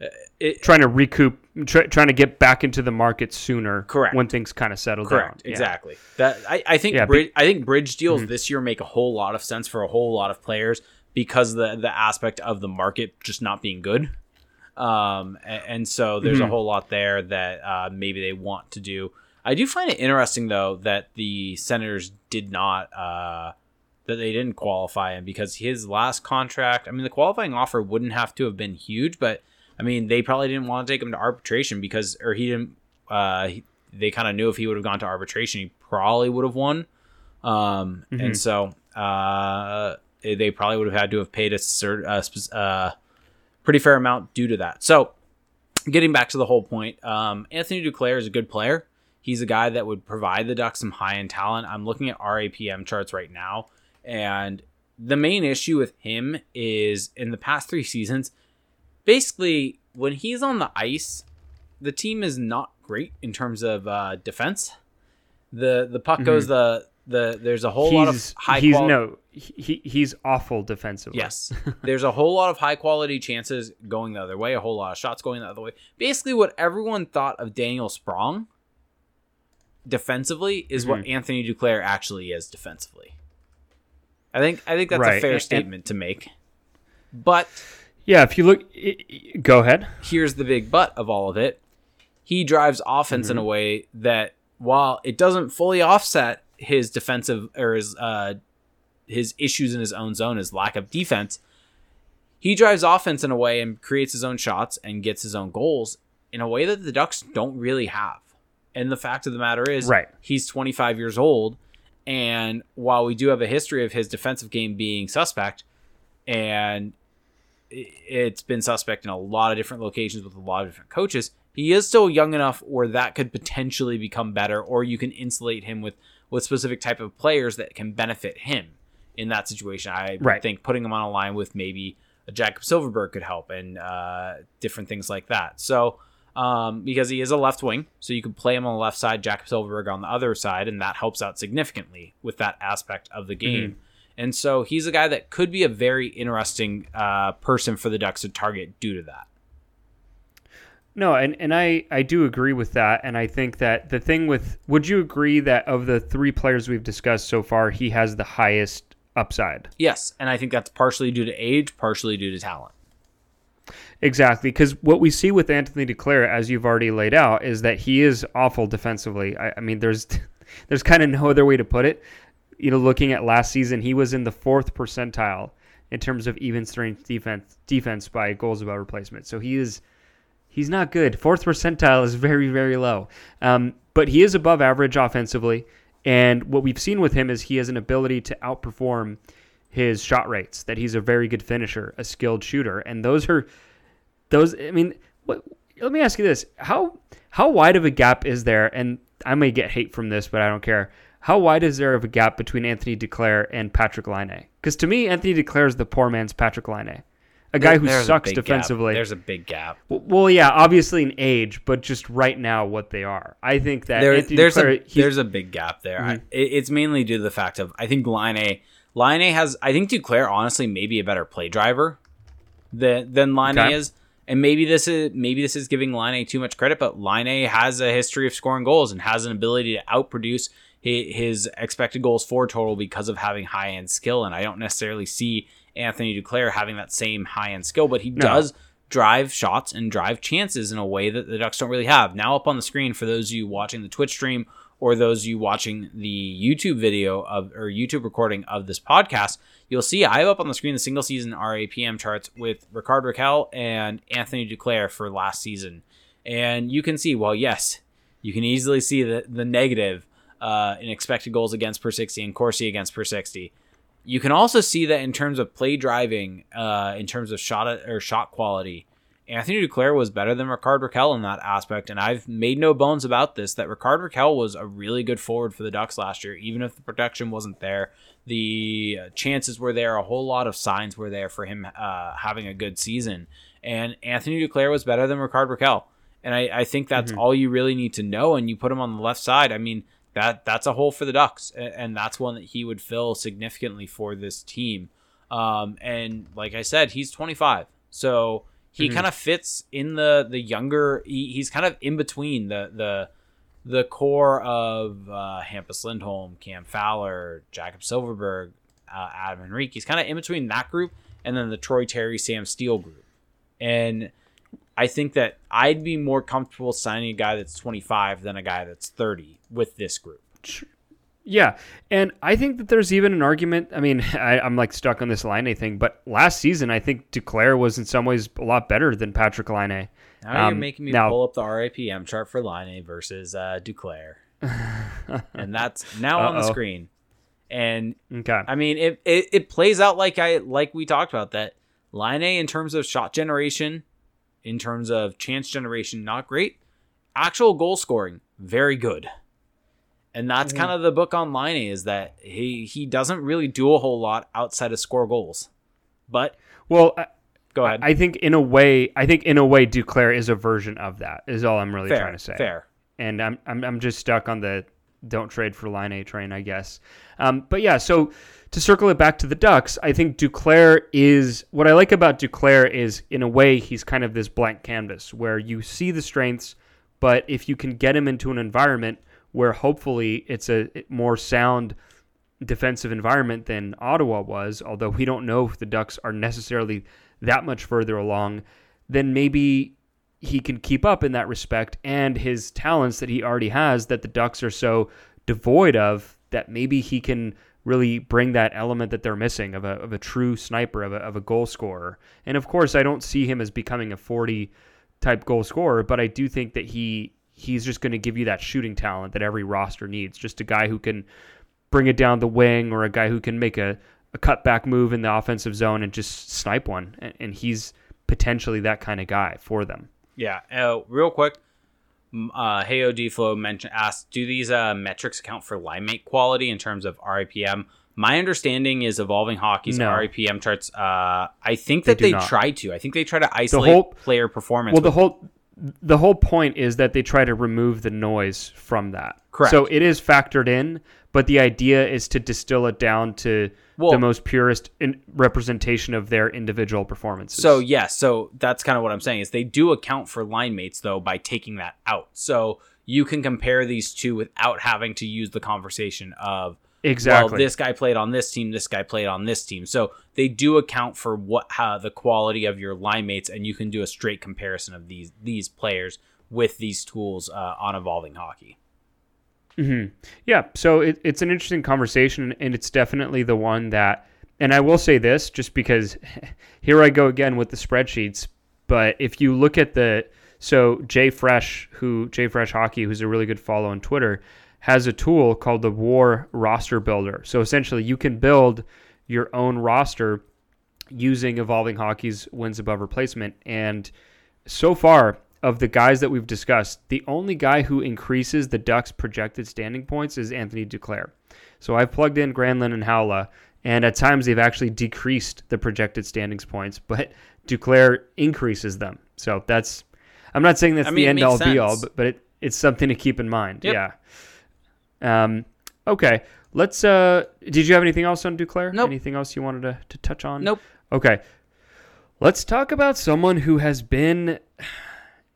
B: uh, It,
A: trying to recoup, try, trying to get back into the market sooner.
B: Correct.
A: When things kind of settle
B: Correct.
A: down. Yeah.
B: Exactly. That I, I think
A: Yeah,
B: bridge, I think bridge deals
A: Mhm.
B: this year make a whole lot of sense for a whole lot of players because the the aspect of the market just not being good. Um, and, and so there's a
A: Mhm.
B: whole lot there that uh, maybe they want to do. I do find it interesting though that the Senators did not uh, that they didn't qualify him because his last contract. I mean, the qualifying offer wouldn't have to have been huge, but I mean, they probably didn't want to take him to arbitration because, or he didn't. Uh, he, they kind of knew if he would have gone to arbitration, he probably would have won. Um,
A: Mhm.
B: and so uh, they probably would have had to have paid a cert, uh, uh, pretty fair amount due to that. So, getting back to the whole point, um, Anthony Duclair is a good player. He's a guy that would provide the Ducks some high end talent. I'm looking at RAPM charts right now, and the main issue with him is in the past three seasons, basically when he's on the ice, the team is not great in terms of uh, defense. The the puck goes the the there's a whole lot of
A: He's
B: high
A: he's
B: quality
A: no he he's awful defensively.
B: Yes. There's a whole lot of high quality chances going the other way, a whole lot of shots going the other way. Basically, what everyone thought of Daniel Sprong defensively is what
A: Mm-hmm.
B: Anthony Duclair actually is defensively. I think I think that's a fair
A: and-
B: statement to make. But
A: Yeah. If you look, go ahead.
B: here's the big butt of all of it. He drives offense in a way that while it doesn't fully offset his defensive or his uh his issues in his own zone, his lack of defense, he drives offense in a way and creates his own shots and gets his own goals in a way that the Ducks don't really have. And the fact of the matter is,
A: Right.
B: he's 25 years old. And while we do have a history of his defensive game being suspect, and it's been suspect in a lot of different locations with a lot of different coaches, he is still young enough where that could potentially become better, or you can insulate him with with specific type of players that can benefit him in that situation. I
A: Right.
B: think putting him on a line with maybe a Jakob Silfverberg could help, and uh, different things like that. So. Um, because he is a left wing, so you could play him on the left side, Jakob Silfverberg on the other side, and that helps out significantly with that aspect of the game. And so he's a guy that could be a very interesting uh, person for the Ducks to target due to that.
A: No, and, and I, I do agree with that. And I think that the thing with would you agree that of the three players we've discussed so far, he has the highest upside?
B: Yes, and I think that's partially due to age, partially due to talent.
A: Exactly, because what we see with Anthony Duclair, as you've already laid out, is that he is awful defensively. I, I mean, there's there's kind of no other way to put it. You know, looking at last season, he was in the fourth percentile in terms of even strength defense defense by goals above replacement. So he is he's not good. Fourth percentile is very very low, um, but he is above average offensively. And what we've seen with him is he has an ability to outperform his shot rates. That he's a very good finisher, a skilled shooter, and those are those. I mean, what? Let me ask you this: how how wide of a gap is there? And I may get hate from this, but I don't care. How wide is there of a gap between Anthony Duclair and Patrik Laine? Because to me, Anthony Duclair is the poor man's Patrik Laine, a guy who
B: There's
A: sucks
B: big gap.
A: defensively.
B: There's a big gap.
A: Well, yeah, obviously in age, but just right now what they are. I think that
B: There,
A: Anthony
B: there's
A: Duclair,
B: a
A: he-
B: there's a big gap there.
A: Mm-hmm.
B: I, it's mainly due to the fact of I think Laine Laine has I think Duclair honestly may be a better play driver than than Laine
A: Okay.
B: is. And maybe this is maybe this is giving Laine too much credit, but Laine has a history of scoring goals and has an ability to outproduce his, his expected goals for total because of having high end skill. And I don't necessarily see Anthony Duclair having that same high end skill, but he does drive shots and drive chances in a way that the Ducks don't really have. Now up on the screen for those of you watching the Twitch stream or those of you watching the YouTube video of or YouTube recording of this podcast, you'll see I have up on the screen the single season RAPM charts with Rickard Rakell and Anthony Duclair for last season. And you can see, well, yes, you can easily see the, the negative uh, in expected goals against per 60 and Corsi against per 60. You can also see that in terms of play driving, uh, in terms of shot or shot quality, Anthony Duclair was better than Rickard Rakell in that aspect, and I've made no bones about this. That Rickard Rakell was a really good forward for the Ducks last year, even if the production wasn't there. The chances were there, a whole lot of signs were there for him uh, having a good season, and Anthony Duclair was better than Rickard Rakell, and I, I think that's all you really need to know. And you put him on the left side. I mean, that that's a hole for the Ducks, and that's one that he would fill significantly for this team. Um, and like I said, he's 25, so he kind of fits in the the younger. He, he's kind of in between the the the core of uh, Hampus Lindholm, Cam Fowler, Jakob Silfverberg, uh, Adam Henrique. He's kind of in between that group and then the Troy Terry, Sam Steel group. And I think that I'd be more comfortable signing a guy that's 25 than a guy that's 30 with this group.
A: Yeah, and I think that there's even an argument. I mean, I, I'm like stuck on this Laine thing, but last season I think Duclair was in some ways a lot better than Patrik Laine.
B: Now you're
A: Um,
B: making me
A: now-
B: pull up the RAPM chart for Laine versus uh, Duclair. and that's now on the screen. And
A: Okay.
B: I mean, it, it it plays out like I like we talked about that Laine in terms of shot generation, in terms of chance generation, not great. Actual goal scoring, very good. And that's kind of the book on Laine is that he he doesn't really do a whole lot outside of score goals. But
A: Well, I,
B: go ahead.
A: I think in a way, I think in a way, Duclair is a version of that. Is all I'm really
B: fair,
A: trying to say.
B: fair.
A: and I'm, I'm I'm just stuck on the don't trade for Laine A train, I guess. Um, but yeah, so to circle it back to the Ducks, I think Duclair is what I like about Duclair is in a way he's kind of this blank canvas where you see the strengths, but if you can get him into an environment where hopefully it's a more sound defensive environment than Ottawa was, although we don't know if the Ducks are necessarily that much further along, then maybe he can keep up in that respect and his talents that he already has that the Ducks are so devoid of that maybe he can really bring that element that they're missing of a, of a true sniper, of a, of a goal scorer. And of course, I don't see him as becoming a 40 type goal scorer, but I do think that he he's just going to give you that shooting talent that every roster needs. Just a guy who can bring it down the wing or a guy who can make a, a cutback move in the offensive zone and just snipe one. And, and he's potentially that kind of guy for them.
B: Yeah. Uh, real quick, uh, Heyo Deflo mentioned asked, do these uh, metrics account for line mate quality in terms of RAPM? My understanding is evolving hockey's
A: No.
B: RAPM charts. Uh, I think that they,
A: not.
B: try to. I think they try to isolate
A: whole-
B: player performance.
A: Well, the whole the whole point is that they try to remove the noise from that.
B: Correct.
A: So it is factored in, but the idea is to distill it down to
B: Well-
A: the most purest in representation of their individual performances.
B: So yes, so that's kind of what I'm saying is they do account for line mates though by taking that out. So you can compare these two without having to use the conversation of
A: exactly.
B: well, this guy played on this team, this guy played on this team. So they do account for what how the quality of your line mates, and you can do a straight comparison of these these players with these tools uh, on evolving hockey.
A: hmm Yeah, so it, it's an interesting conversation, and it's definitely the one that. And I will say this, just because here I go again with the spreadsheets. But if you look at the so JFresh, who JFresh Hockey, who's a really good follow on Twitter, has a tool called the War Roster Builder. So essentially, you can build your own roster using Evolving Hockey's wins above replacement. And so far, of the guys that we've discussed, the only guy who increases the Ducks' projected standing points is Anthony Duclair. So I've plugged in Granlund and Haula, and at times they've actually decreased the projected standings points, but Duclair increases them. So that's, I'm not saying that's
B: I
A: the
B: mean, it
A: end all be all, but, but it, it's something to keep in mind.
B: Yep.
A: Yeah. Um, okay. Let's, uh, did you have anything else on Duclair?
B: Nope.
A: Anything else you wanted to, to touch on?
B: Nope.
A: Okay. Let's talk about someone who has been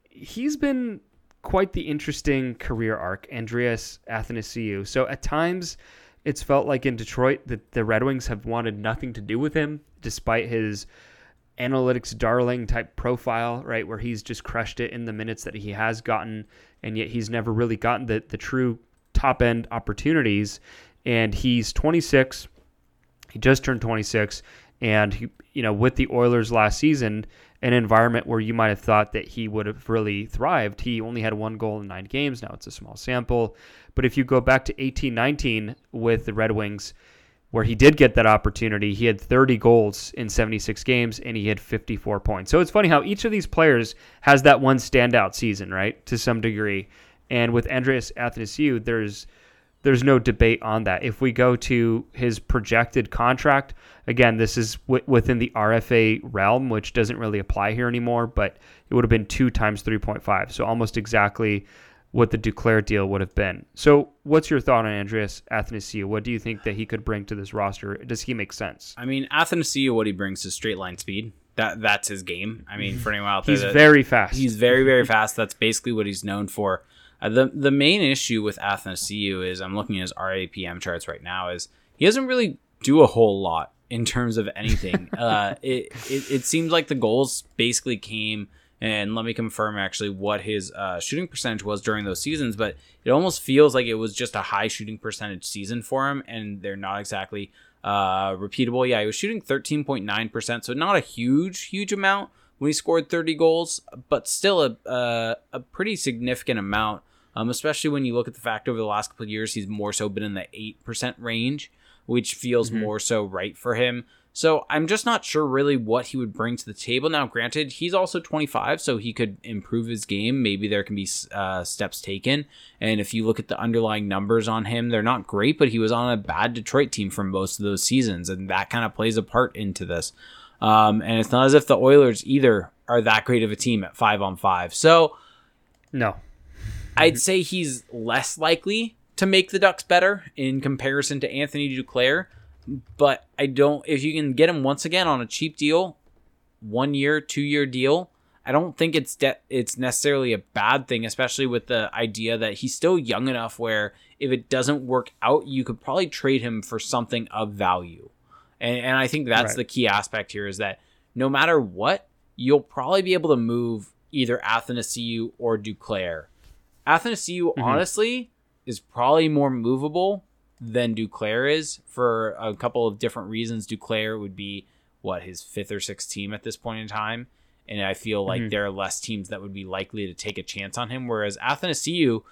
A: he's been quite the interesting career arc, Andreas Athanasiou. So at times it's felt like in Detroit that the Red Wings have wanted nothing to do with him despite his analytics darling type profile, right, where he's just crushed it in the minutes that he has gotten and yet he's never really gotten the the true top end opportunities and he's 26 he just turned 26 and he you know with the Oilers last season an environment where you might have thought that he would have really thrived. He only had one goal in 9 games. Now it's a small sample. But if you go back to 18-19 with the Red Wings where he did get that opportunity he had 30 goals in 76 games and he had 54 points. So it's funny how each of these players has that one standout season right to some degree and with Andreas Athanasiou there's there's no debate on that. If we go to his projected contract, again, this is w- within the RFA realm, which doesn't really apply here anymore, but it would have been two times 3.5. So almost exactly what the Duclair deal would have been. So what's your thought on Andreas Athanasiou? What do you think that he could bring to this roster? Does he make sense?
B: I mean, Athanasiou, what he brings is straight line speed. That that's his game. I mean, for anyone out there,
A: He's
B: that-
A: very fast.
B: He's very very fast. That's basically what he's known for. Uh, the the main issue with Athanasiou is I'm looking at his RAPM charts right now is he doesn't really do a whole lot in terms of anything. uh, it, it it seems like the goals basically came and let me confirm actually what his uh, shooting percentage was during those seasons, but it almost feels like it was just a high shooting percentage season for him, and they're not exactly uh, repeatable. Yeah, he was shooting 13.9%, so not a huge, huge amount when he scored 30 goals, but still a, uh, a pretty significant amount, um, especially when you look at the fact over the last couple of years, he's more so been in the 8% range, which feels more so right for him. So I'm just not sure really what he would bring to the table. Now, granted, he's also 25, so he could improve his game. Maybe there can be uh, steps taken. And if you look at the underlying numbers on him, they're not great, but he was on a bad Detroit team for most of those seasons, and that kind of plays a part into this. Um, and it's not as if the Oilers either are that great of a team at five on five. So
A: no.
B: I'd say he's less likely to make the Ducks better in comparison to Anthony Duclair. But I don't. If you can get him once again on a cheap deal, one year, two year deal, I don't think it's de- it's necessarily a bad thing, especially with the idea that he's still young enough where if it doesn't work out, you could probably trade him for something of value. And, and I think that's
A: Right.
B: the key aspect here is that no matter what, you'll probably be able to move either Athanasiou or Duclair. Athanasiou, honestly, is probably more movable than Duclair is for a couple of different reasons. Duclair would be what his fifth or sixth team at this point in time, and I feel like
A: Mhm.
B: there are less teams that would be likely to take a chance on him. Whereas Athanasiou,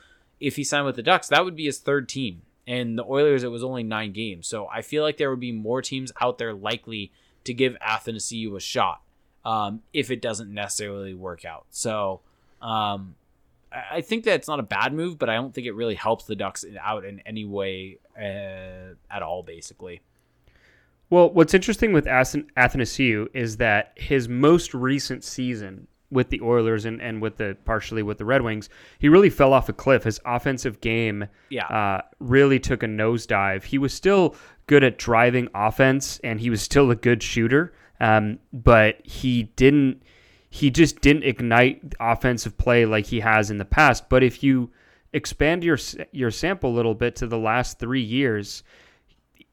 B: if he signed with the Ducks, that would be his third team, and the Oilers it was only nine games. So I feel like there would be more teams out there likely to give Athanasiou a shot um, if it doesn't necessarily work out. So. Um, I think that it's not a bad move, but I don't think it really helps the Ducks out in any way uh, at all. Basically,
A: Well, what's interesting with Athanasiou is that his most recent season with the Oilers and, and with the partially with the Red Wings, he really fell off a cliff. His offensive game
B: yeah,
A: uh, really took a nosedive. He was still good at driving offense and he was still a good shooter, um, but he didn't. He just didn't ignite offensive play like he has in the past. But if you expand your your sample a little bit to the last three years,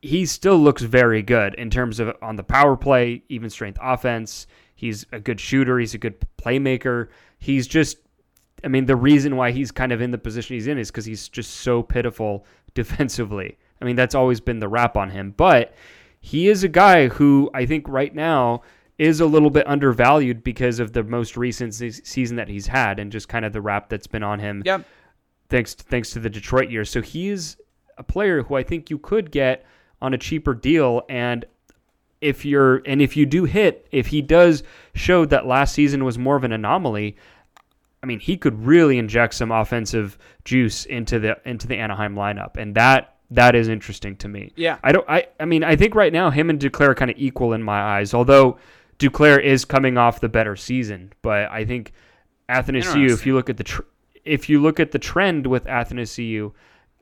A: he still looks very good in terms of on the power play, even strength offense. He's a good shooter. He's a good playmaker. He's just, I mean, the reason why he's kind of in the position he's in is because he's just so pitiful defensively. I mean, that's always been the rap on him. But he is a guy who I think right now is a little bit undervalued because of the most recent se- season that he's had and just kind of the rap that's been on him
B: Yep.
A: thanks thanks to the Detroit years. So he's a player who I think you could get on a cheaper deal and if you're and if you do hit, if he does show that last season was more of an anomaly, I mean, he could really inject some offensive juice into the into the Anaheim lineup and that that is interesting to me.
B: yeah,
A: I don't. I. I mean, I think right now him and Duclair are kind of equal in my eyes. Although Duclair is coming off the better season, but I think Athanasiou. If you look at the tr- if you look at the trend with Athanasiou,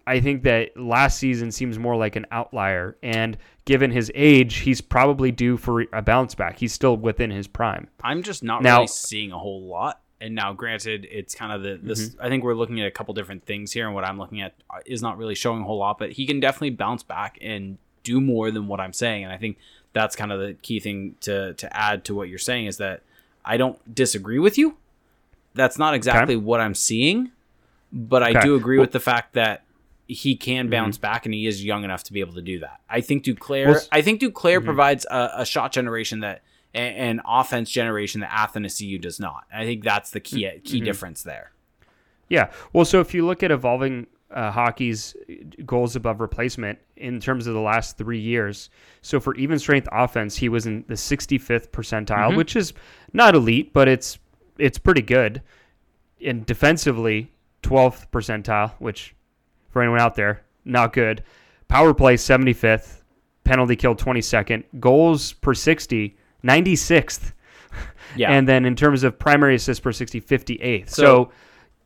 A: I think that last season seems more like an outlier. And given his age, he's probably due for a bounce back. He's still within his prime.
B: I'm just not
A: Now-
B: really seeing a whole lot. And now, granted, it's kind of the this.
A: Mm-hmm.
B: I think we're looking at a couple different things here, and what I'm looking at is not really showing a whole lot. But he can definitely bounce back and do more than what I'm saying, and I think that's kind of the key thing to to add to what you're saying is that I don't disagree with you. That's not exactly what I'm seeing, but I do agree
A: Well- Mm-hmm.
B: with the fact that he can bounce back and he is young enough to be able to do that. I think Duclair.
A: Well,
B: I think Duclair
A: Mhm.
B: provides a, a shot generation that an offense generation that Athanasiou does not. I think that's the key key
A: Mhm.
B: difference there.
A: Yeah. Well, so if you look at evolving uh, hockey's goals above replacement in terms of the last three years, so for even strength offense, he was in the 65th percentile,
B: Mhm.
A: which is not elite, but it's it's pretty good. And defensively, 12th percentile, which for anyone out there, not good. Power play 75th, penalty kill 22nd, goals per 60 96th.
B: Yeah.
A: And then in terms of primary assists per 60, 58th. So,
B: So-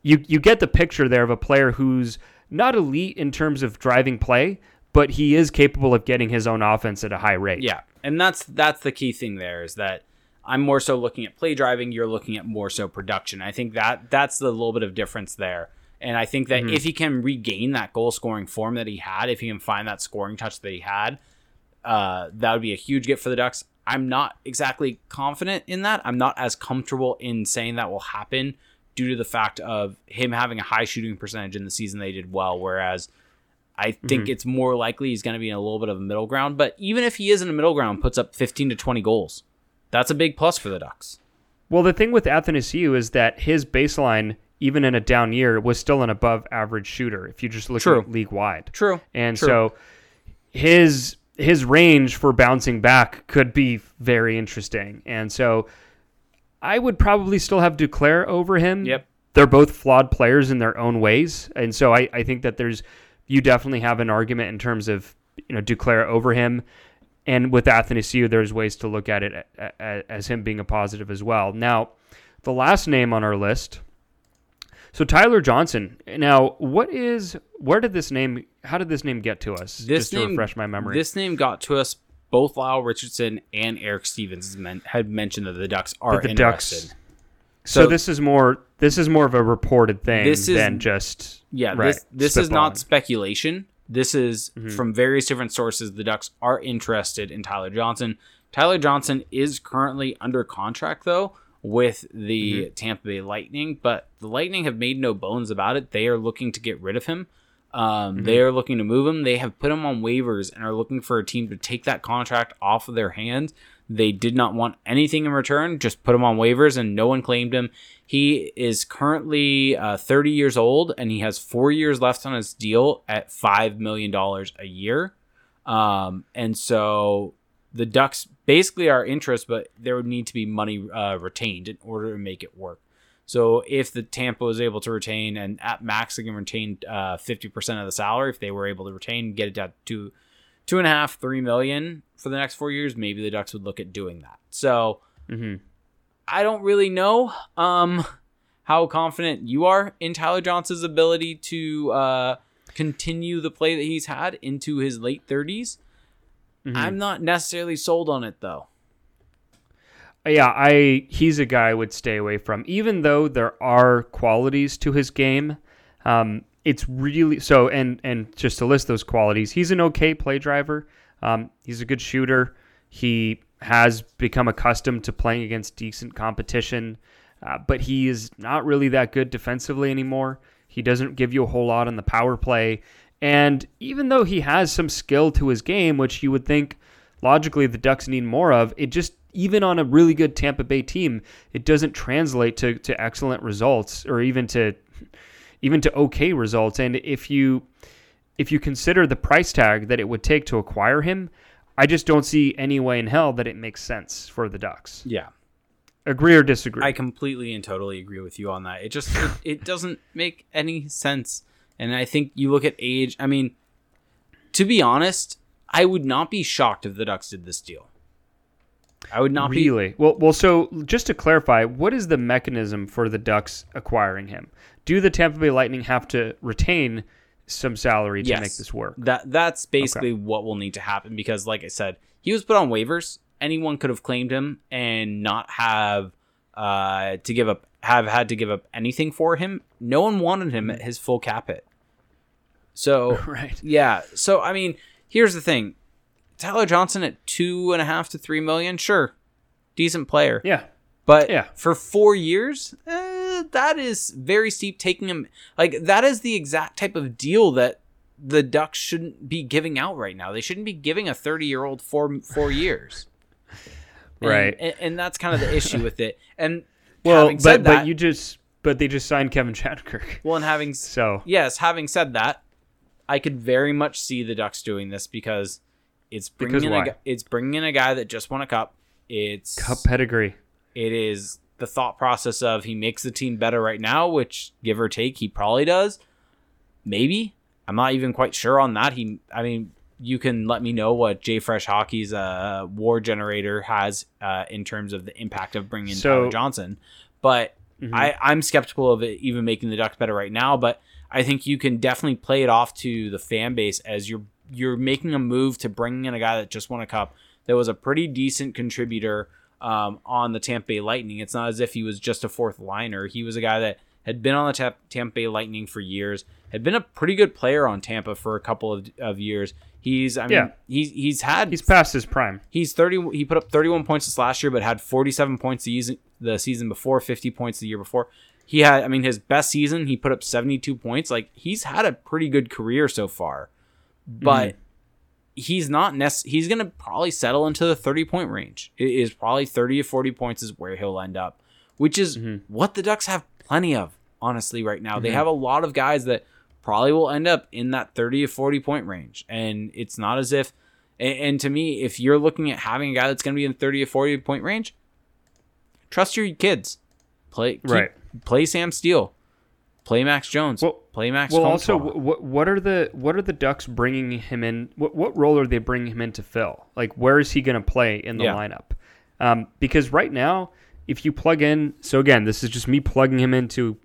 A: you you get the picture there of a player who's not elite in terms of driving play, but he is capable of getting his own offense at a high rate.
B: Yeah, and that's that's the key thing there is that I'm more so looking at play driving. You're looking at more so production. I think that that's the little bit of difference there. And I think that if he can regain that goal scoring form that he had, if he can find that scoring touch that he had, uh, that would be a huge get for the Ducks. I'm not exactly confident in that. I'm not as comfortable in saying that will happen due to the fact of him having a high shooting percentage in the season they did well, whereas I think mhm. it's more likely he's going to be in a little bit of a middle ground. But even if he is in a middle ground, puts up 15 to 20 goals, that's a big plus for the Ducks.
A: Well, the thing with Athanasiou is that his baseline, even in a down year, was still an above average shooter. If you just look
B: True.
A: at league wide,
B: True.
A: and
B: True.
A: so his his range for bouncing back could be very interesting. And so I would probably still have Duclair over him.
B: Yep.
A: They're both flawed players in their own ways. And so I, I think that there's you definitely have an argument in terms of you know Duclair over him. And with Athanasiou, there's ways to look at it as him being a positive as well. Now, the last name on our list. So Tyler Johnson. Now, what is where did this name? How did this name get to us?
B: This
A: just to refresh my memory.
B: This name got to us. Both Lyle Richardson and Eric Stephens had mentioned that the Ducks are
A: the
B: interested.
A: Ducks- so,
B: so-
A: this is more this is more of a reported thing
B: This is-
A: than just
B: Yeah,
A: right,
B: this this is not speculation. This is
A: Mm-hmm.
B: from various different sources. The Ducks are interested in Tyler Johnson. Tyler Johnson is currently under contract though with the
A: Mm-hmm.
B: Tampa Bay Lightning, but the Lightning have made no bones about it. They are looking to get rid of him. Um, They are looking to move him. They have put him on waivers and are looking for a team to take that contract off of their hands. They did not want anything in return, just put him on waivers, and no one claimed him. He is currently uh, 30 years old and he has four years left on his deal at $5 million a year. Um, and so the Ducks basically are interest, but there would need to be money uh, retained in order to make it work. So if the Tampa was able to retain and at max they can retain uh, fifty percent of the salary, if they were able to retain, get it down to two and a half, three million for the next four years, maybe the Ducks would look at doing that. So
A: hmm
B: I don't really know um, how confident you are in Tyler Johnson's ability to uh, continue the play that he's had into his late 30s.
A: Mm-hmm.
B: I'm not necessarily sold on it though.
A: Yeah, I he's a guy I would stay away from, even though there are qualities to his game. Um, it's really so, and and just to list those qualities, he's an okay play driver. Um, he's a good shooter. He has become accustomed to playing against decent competition, uh, but he is not really that good defensively anymore. He doesn't give you a whole lot on the power play, and even though he has some skill to his game, which you would think logically the Ducks need more of, it just even on a really good Tampa Bay team, it doesn't translate to, to excellent results or even to even to okay results. And if you if you consider the price tag that it would take to acquire him, I just don't see any way in hell that it makes sense for the Ducks.
B: Yeah.
A: Agree or disagree?
B: I completely and totally agree with you on that. It just it, it doesn't make any sense. And I think you look at age, I mean, to be honest, I would not be shocked if the Ducks did this deal. I would not be
A: really well. Well, so just to clarify, what is the mechanism for the Ducks acquiring him? Do the Tampa Bay Lightning have to retain some salary to
B: Yes.
A: make this work?
B: That that's basically what will need to happen because, like I said, he was put on waivers. Anyone could have claimed him and not have uh, to give up, have had to give up anything for him. No one wanted him at his full cap hit. So
A: Right.
B: yeah, so I mean, here's the thing: Tyler Johnson at two and a half to three million, sure, decent player.
A: Yeah.
B: But
A: Yeah.
B: for four years, eh, that is very steep. Taking him like that is the exact type of deal that the Ducks shouldn't be giving out right now. They shouldn't be giving a thirty-year-old four four years.
A: Right.
B: and, and that's kind of the issue with it. And
A: Well, but
B: that,
A: but you just but they just signed Kevin Shattenkirk.
B: well, and having
A: So
B: yes, having said that, I could very much see the Ducks doing this because it's bringing
A: Because
B: in
A: why?
B: a, it's bringing in a guy that just won a cup. It's
A: cup pedigree.
B: It is the thought process of he makes the team better right now, which give or take he probably does. Maybe I'm not even quite sure on that. He, I mean, you can let me know what JFresh Hockey's uh, war generator has uh, in terms of the impact of bringing in
A: So-
B: Tyler Johnson, but
A: Mhm.
B: I, I'm skeptical of it even making the Ducks better right now. But I think you can definitely play it off to the fan base as you're you're making a move to bring in a guy that just won a cup that was a pretty decent contributor um, on the Tampa Bay Lightning. It's not as if he was just a fourth liner. He was a guy that had been on the Tap- Tampa Bay Lightning for years, had been a pretty good player on Tampa for a couple of, of years. He's, I mean,
A: Yeah.
B: he's he's had
A: He's past his prime.
B: He's thirty. He put up thirty-one points this last year, but had forty-seven points the season, the season before, fifty points the year before. He had, I mean, his best season, he put up seventy-two points. Like he's had a pretty good career so far, but mm. he's not nec- He's gonna probably settle into the thirty-point range. It is probably thirty to forty points is where he'll end up, which is mm-hmm. what the Ducks have plenty of. Honestly, right now they mm-hmm. have a lot of guys that probably will end up in that 30 to 40 point range. And it's not as if, and, and to me, if you're looking at having a guy that's going to be in 30 to 40 point range, trust your kids. Play, keep-
A: Right.
B: Play Sam Steel. Play Max Jones.
A: Well- Well, also, what what are the what are the Ducks bringing him in? What what role are they bringing him in to fill? Like, where is he going to play in the
B: Yeah.
A: lineup? Um, because right now, if you plug in, so again, this is just me plugging him into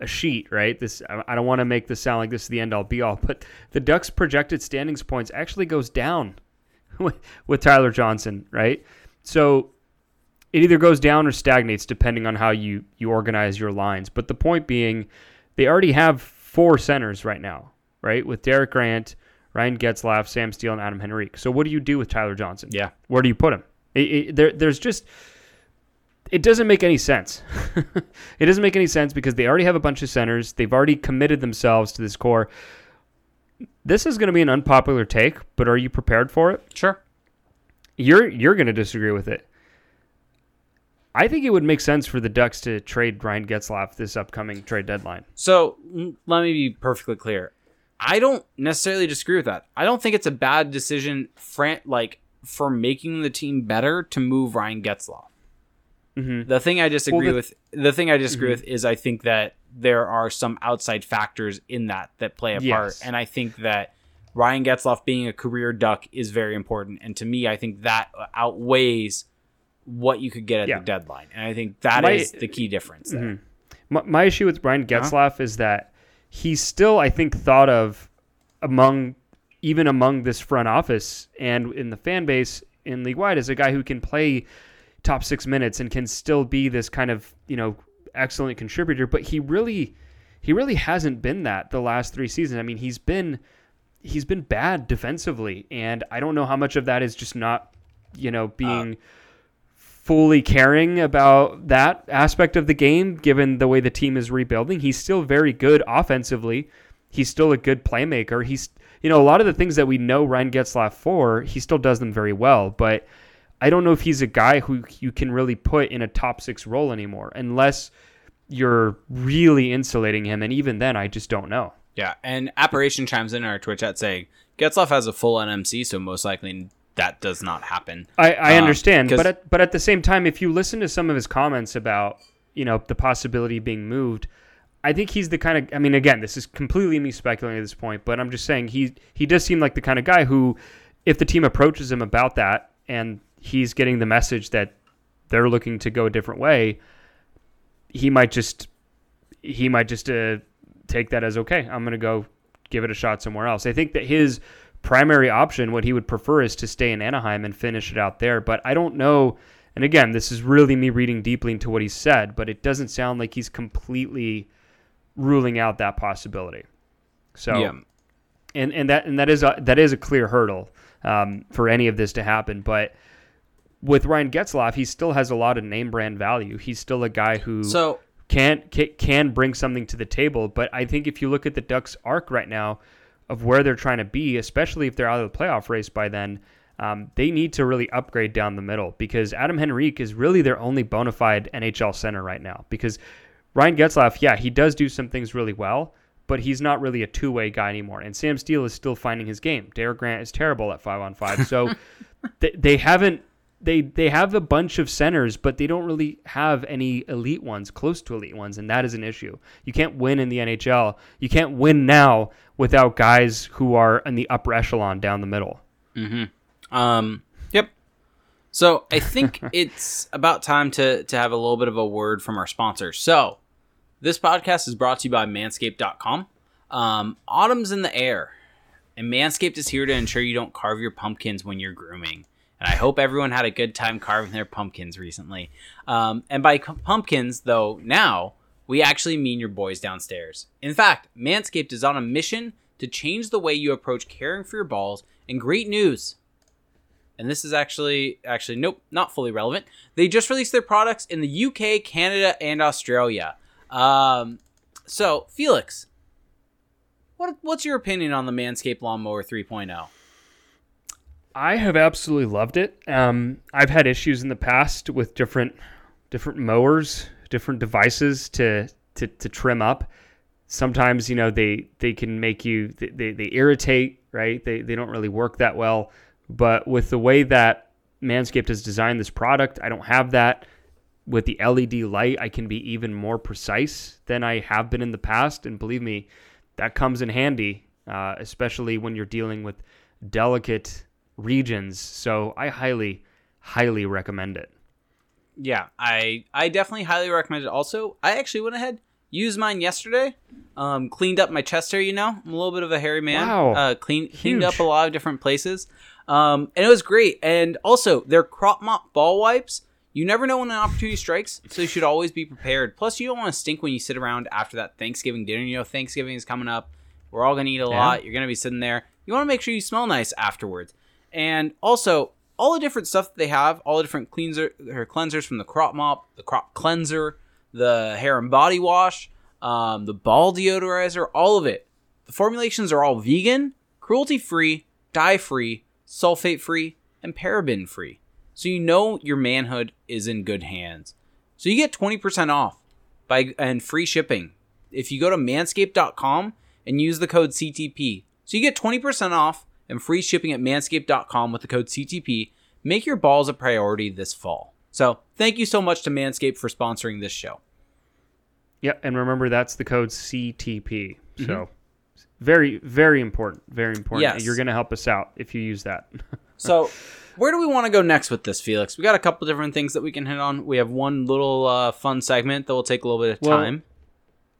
A: a sheet, right? This I I don't want to make this sound like this is the end all be all, but the Ducks' projected standings points actually goes down with, with Tyler Johnson, right? So it either goes down or stagnates depending on how you you organize your lines. But the point being, they already have four centers right now, right? With Derek Grant, Ryan Getzlaf, Sam Steel, and Adam Henrique. So what do you do with Tyler Johnson?
B: Yeah.
A: Where do you put him? It, it, there, there's just it doesn't make any sense. it doesn't make any sense because they already have a bunch of centers. They've already committed themselves to this core. this is going to be an unpopular take, but are you prepared for it?
B: Sure.
A: You're you're going to disagree with it. I think it would make sense for the Ducks to trade Ryan Getzlaf this upcoming trade deadline.
B: So let me be perfectly clear. I don't necessarily disagree with that. I don't think it's a bad decision, fran- like for making the team better to move Ryan Getzlaf.
A: Mm-hmm.
B: The thing I disagree
A: the-
B: with, the thing I disagree
A: Mhm.
B: with, is I think that there are some outside factors in that that play a part, and I think that Ryan Getzlaf being a career Duck is very important, and to me, I think that outweighs what you could get at
A: Yeah.
B: the deadline, and I think that is
A: My-
B: the key difference there.
A: Mhm. My, my issue with Ryan
B: Uh-huh.
A: Is that he's still, I think, thought of among even among this front office and in the fan base in league wide as a guy who can play top six minutes and can still be this kind of you know excellent contributor. But he really, he really hasn't been that the last three seasons. I mean, he's been he's been bad defensively, and I don't know how much of that is just not you know being fully caring about that aspect of the game, given the way the team is rebuilding. He's still very good offensively. He's still a good playmaker. He's, you know, a lot of the things that we know Ryan Getzlaf for, he still does them very well. But I don't know if he's a guy who you can really put in a top six role anymore, unless you're really insulating him. And even then, I just don't know.
B: Yeah, and Apparition chimes in our Twitch chat saying Getzlaf has a full NMC, so most likely that does not happen.
A: I, I
B: Um,
A: understand, but at, but at the same time, if you listen to some of his comments about you know the possibility of being moved, I think he's the kind of. I mean, again, this is completely me speculating at this point, but I'm just saying he he does seem like the kind of guy who, if the team approaches him about that and he's getting the message that they're looking to go a different way, he might just he might just uh, take that as okay. I'm gonna go give it a shot somewhere else. I think that his primary option, what he would prefer, is to stay in Anaheim and finish it out there. But I don't know. And again, this is really me reading deeply into what he said, but it doesn't sound like he's completely ruling out that possibility. So,
B: Yeah.
A: and and that and that is a, that is a clear hurdle um, for any of this to happen. But with Ryan Getzlaf, he still has a lot of name brand value. He's still a guy who
B: So
A: can can bring something to the table. But I think if you look at the Ducks' arc right now of where they're trying to be, especially if they're out of the playoff race by then, um, they need to really upgrade down the middle because Adam Henrique is really their only bona fide NHL center right now. Because Ryan Getzlaf, yeah, he does do some things really well, but he's not really a two way guy anymore. And Sam Steel is still finding his game. Derek Grant is terrible at five on five. So they, they haven't they they have a bunch of centers, but they don't really have any elite ones, close to elite ones, and that is an issue. You can't win in the NHL. You can't win now without guys who are in the upper echelon down the middle. Hmm.
B: Um, yep. So I think it's about time to to have a little bit of a word from our sponsor. So this podcast is brought to you by Manscaped.com. Um, autumn's in the air, and Manscaped is here to ensure you don't carve your pumpkins when you're grooming. And I hope everyone had a good time carving their pumpkins recently. Um, and by pumpkins, though, now we actually mean your boys downstairs. In fact, Manscaped is on a mission to change the way you approach caring for your balls. And great news! and this is actually actually nope not fully relevant they just released their products in the uk canada and australia um, so felix what, what's your opinion on the manscaped lawnmower oh? 3.0
A: I have absolutely loved it. Um, I've had issues in the past with different different mowers, different devices to to, to trim up. Sometimes you know they they can make you they, they, irritate, right? They they don't really work that well. But with the way that Manscaped has designed this product, I don't have that. With the LED light, I can be even more precise than I have been in the past, and believe me, that comes in handy, uh, especially when you're dealing with delicate regions. So I highly, highly recommend it.
B: yeah i i definitely highly recommend it. Also i actually went ahead used mine yesterday um, cleaned up my chest hair you know? I'm a little bit of a hairy man.
A: Wow.
B: uh, clean, cleaned up a lot of different places. Um, and it was great. And also their crop mop ball wipes. You never know when an opportunity strikes so you should always be prepared. Plus you don't want to stink when you sit around after that thanksgiving dinner. You know thanksgiving is coming up. We're all going to eat a
A: Yeah.
B: lot. You're going to be sitting there. You want to make sure you smell nice afterwards and also all the different stuff that they have, all the different cleanser or cleansers from the crop mop, the crop cleanser, the hair and body wash, um, the ball deodorizer, all of it. The formulations are all vegan, cruelty free, dye free, sulfate free, and paraben free. So you know your manhood is in good hands. So you get 20% off by and free shipping if you go to manscaped.com and use the code CTP. So you get 20% off and free shipping at manscaped.com with the code CTP. Make your balls a priority this fall. So, thank you so much to Manscaped for sponsoring this show.
A: Yeah, and remember that's the code CTP. So mm-hmm. very, very important. Very important. Yes. You're going to help us out if you use that.
B: so, where do we want to go next with this, Felix? We got a couple different things that we can hit on. We have one little uh, fun segment that will take a little bit of well, time.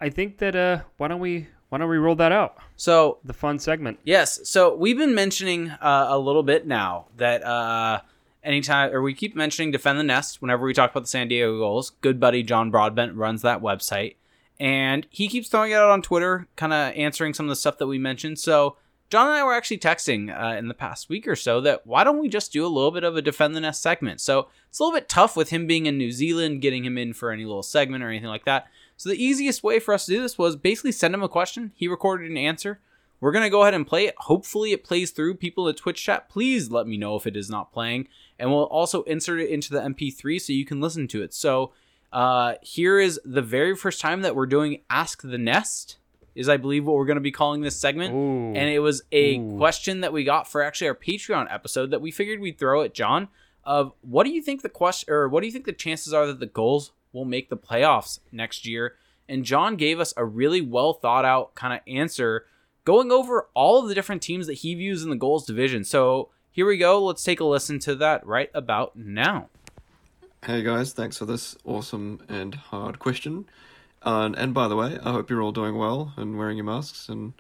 A: I think that uh, why don't we why don't we roll that out?
B: So
A: the fun segment.
B: Yes. So we've been mentioning uh, a little bit now that uh, anytime, or we keep mentioning defend the nest whenever we talk about the San Diego Gulls. Good buddy John Broadbent runs that website, and he keeps throwing it out on Twitter, kind of answering some of the stuff that we mentioned. So John and I were actually texting uh, in the past week or so that why don't we just do a little bit of a defend the nest segment? So it's a little bit tough with him being in New Zealand, getting him in for any little segment or anything like that. So the easiest way for us to do this was basically send him a question. He recorded an answer. We're going to go ahead and play it. Hopefully it plays through. People in the Twitch chat, please let me know if it is not playing. And we'll also insert it into the MP3 so you can listen to it. So uh, here is the very first time that we're doing Ask the Nest, is I believe what we're going to be calling this segment. Ooh. And it was a Ooh. question that we got for actually our Patreon episode that we figured we'd throw at John of what do you think the question or what do you think the chances are that the Gulls will make the playoffs next year? And John gave us a really well thought out kind of answer going over all of the different teams that he views in the Gulls division. So here we go. Let's take a listen to that right about now.
C: Hey guys, thanks for this awesome and hard question. Uh, and, by the way, I hope you're all doing well and wearing your masks and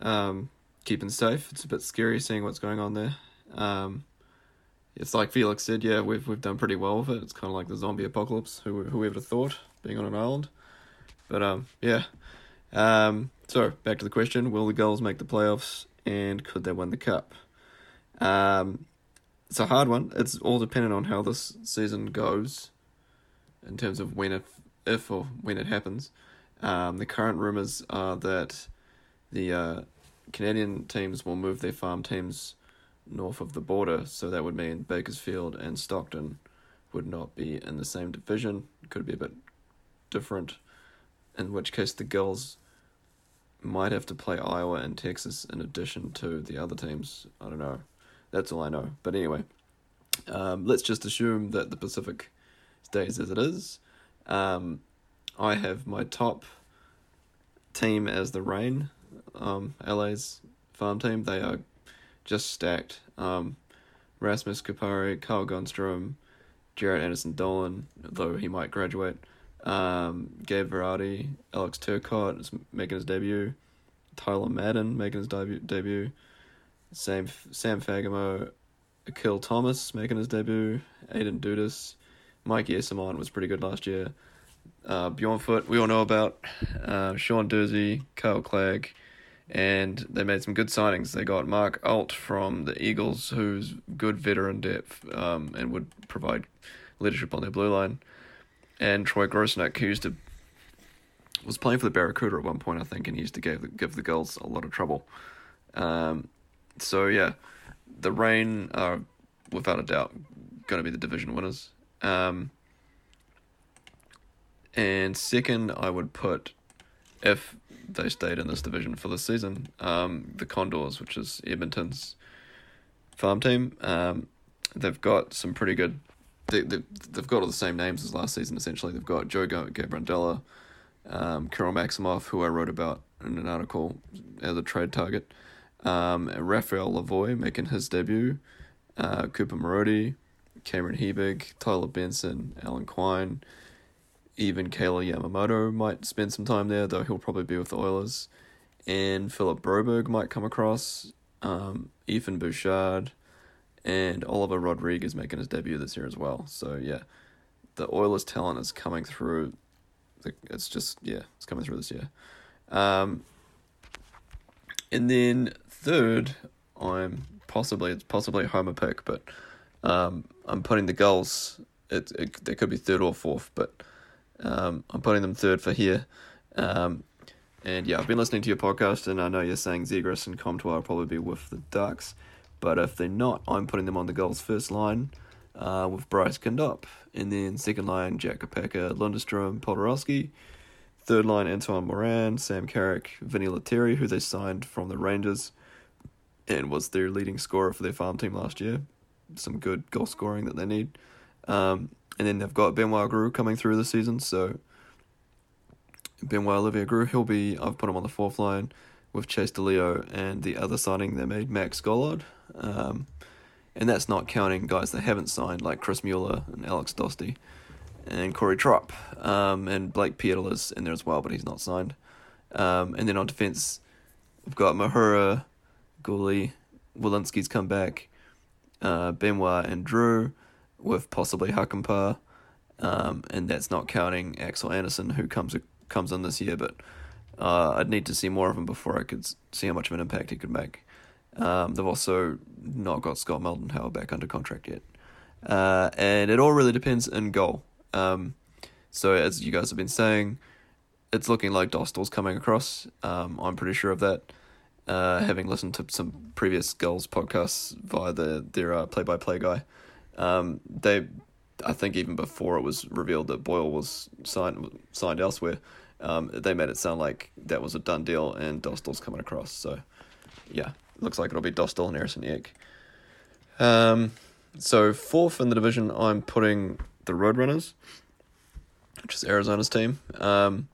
C: um, keeping safe. It's a bit scary seeing what's going on there. Um, it's like Felix said, yeah, we've we've done pretty well with it. It's kind of like the zombie apocalypse. Who who would have thought being on an island? But um, yeah. Um, so back to the question: Will the Gulls make the playoffs, and could they win the cup? Um, it's a hard one. It's all dependent on how this season goes, in terms of when if if or when it happens. Um, the current rumors are that the uh, Canadian teams will move their farm teams north of the border, so that would mean Bakersfield and Stockton would not be in the same division. Could be a bit different in which case the Gulls might have to play Iowa and Texas in addition to the other teams. I don't know. That's all I know. But anyway, um, let's just assume that the Pacific stays as it is. Um, I have my top team as the Rain, um, LA's farm team. They are just stacked. Um, Rasmus Kupari, Carl Grundstrom, Jaret Anderson Dolan, though he might graduate. Um, Gabe Vilardi, Alex Turcotte is making his debut. Tyler Madden making his debut. debut. Sam Sam Fagemo, Akil Thomas making his debut. Aidan Dudas, Mikey Eyssimont was pretty good last year. Uh, Bjornfot, we all know about. Uh, Sean Durzi, Kyle Clague, and they made some good signings. They got Mark Alt from the Eagles, who's good veteran depth um, and would provide leadership on their blue line and Troy Grosenick, who used to was playing for the Barracuda at one point, I think, and he used to give give the Gulls a lot of trouble. Um, so yeah, the Reign are without a doubt going to be the division winners. Um, and second, I would put if they stayed in this division for the season, um, the Condors, which is Edmonton's farm team. Um, they've got some pretty good they, they, they've got all the same names as last season, essentially. They've got Joe Gambardella, um, Kirill Maksimov, who I wrote about in an article as a trade target, um, Raphael Lavoie making his debut, uh, Cooper Marody, Cameron Hebig, Tyler Benson, Alan Quine, even Kailer Yamamoto might spend some time there, though he'll probably be with the Oilers. And Philip Broberg might come across, um, Evan Bouchard, and Oliver Rodriguez making his debut this year as well. So yeah, the Oilers talent is coming through. It's just yeah, it's coming through this year. Um, and then third, I'm possibly it's possibly a homer pick, but um, I'm putting the Gulls. It, it they could be third or fourth, but um, I'm putting them third for here. Um, And yeah, I've been listening to your podcast, and I know you're saying Zegras and Comtois will probably be with the Ducks, but if they're not, I'm putting them on the Gulls first line uh, with Bryce Kindop, and then second line Jack Kopacka, Lundestrom, Podorowski. Third line Antoine Morand, Sam Carrick, Vinny Lettieri, who they signed from the Rangers, and was their leading scorer for their farm team last year. Some good goal scoring that they need. Um, and then they've got Benoit Groulx coming through the season, so Benoit Olivier Groulx, he'll be, I've put him on the fourth line with Chase DeLeo and the other signing they made, Max Gollard. Um, and that's not counting guys they haven't signed, like Chris Mueller and Alex Dostie and Corey Tropp. Um, and Blake Peterl is in there as well, but he's not signed. Um, and then on defense, we've got Mahura, Guhle, Welinski's come back, uh, Benoit and Drew, with possibly Hakanpää. Um, and that's not counting Axel Andersson, who comes comes in this year, but uh, I'd need to see more of him before I could see how much of an impact he could make. Um, they've also not got Scott Moldenhauer back under contract yet. Uh, and it all really depends in goal. Um, so as you guys have been saying, it's looking like Dostal's coming across. Um, I'm pretty sure of that. Uh, having listened to some previous Gulls podcasts via the their uh, play-by-play guy, um, they, I think even before it was revealed that Boyle was signed signed elsewhere, um, they made it sound like that was a done deal and Dostal's coming across. So, yeah, looks like it'll be Dostal and Harrison Ek. Um, so fourth in the division, I'm putting the Roadrunners, which is Arizona's team. Um,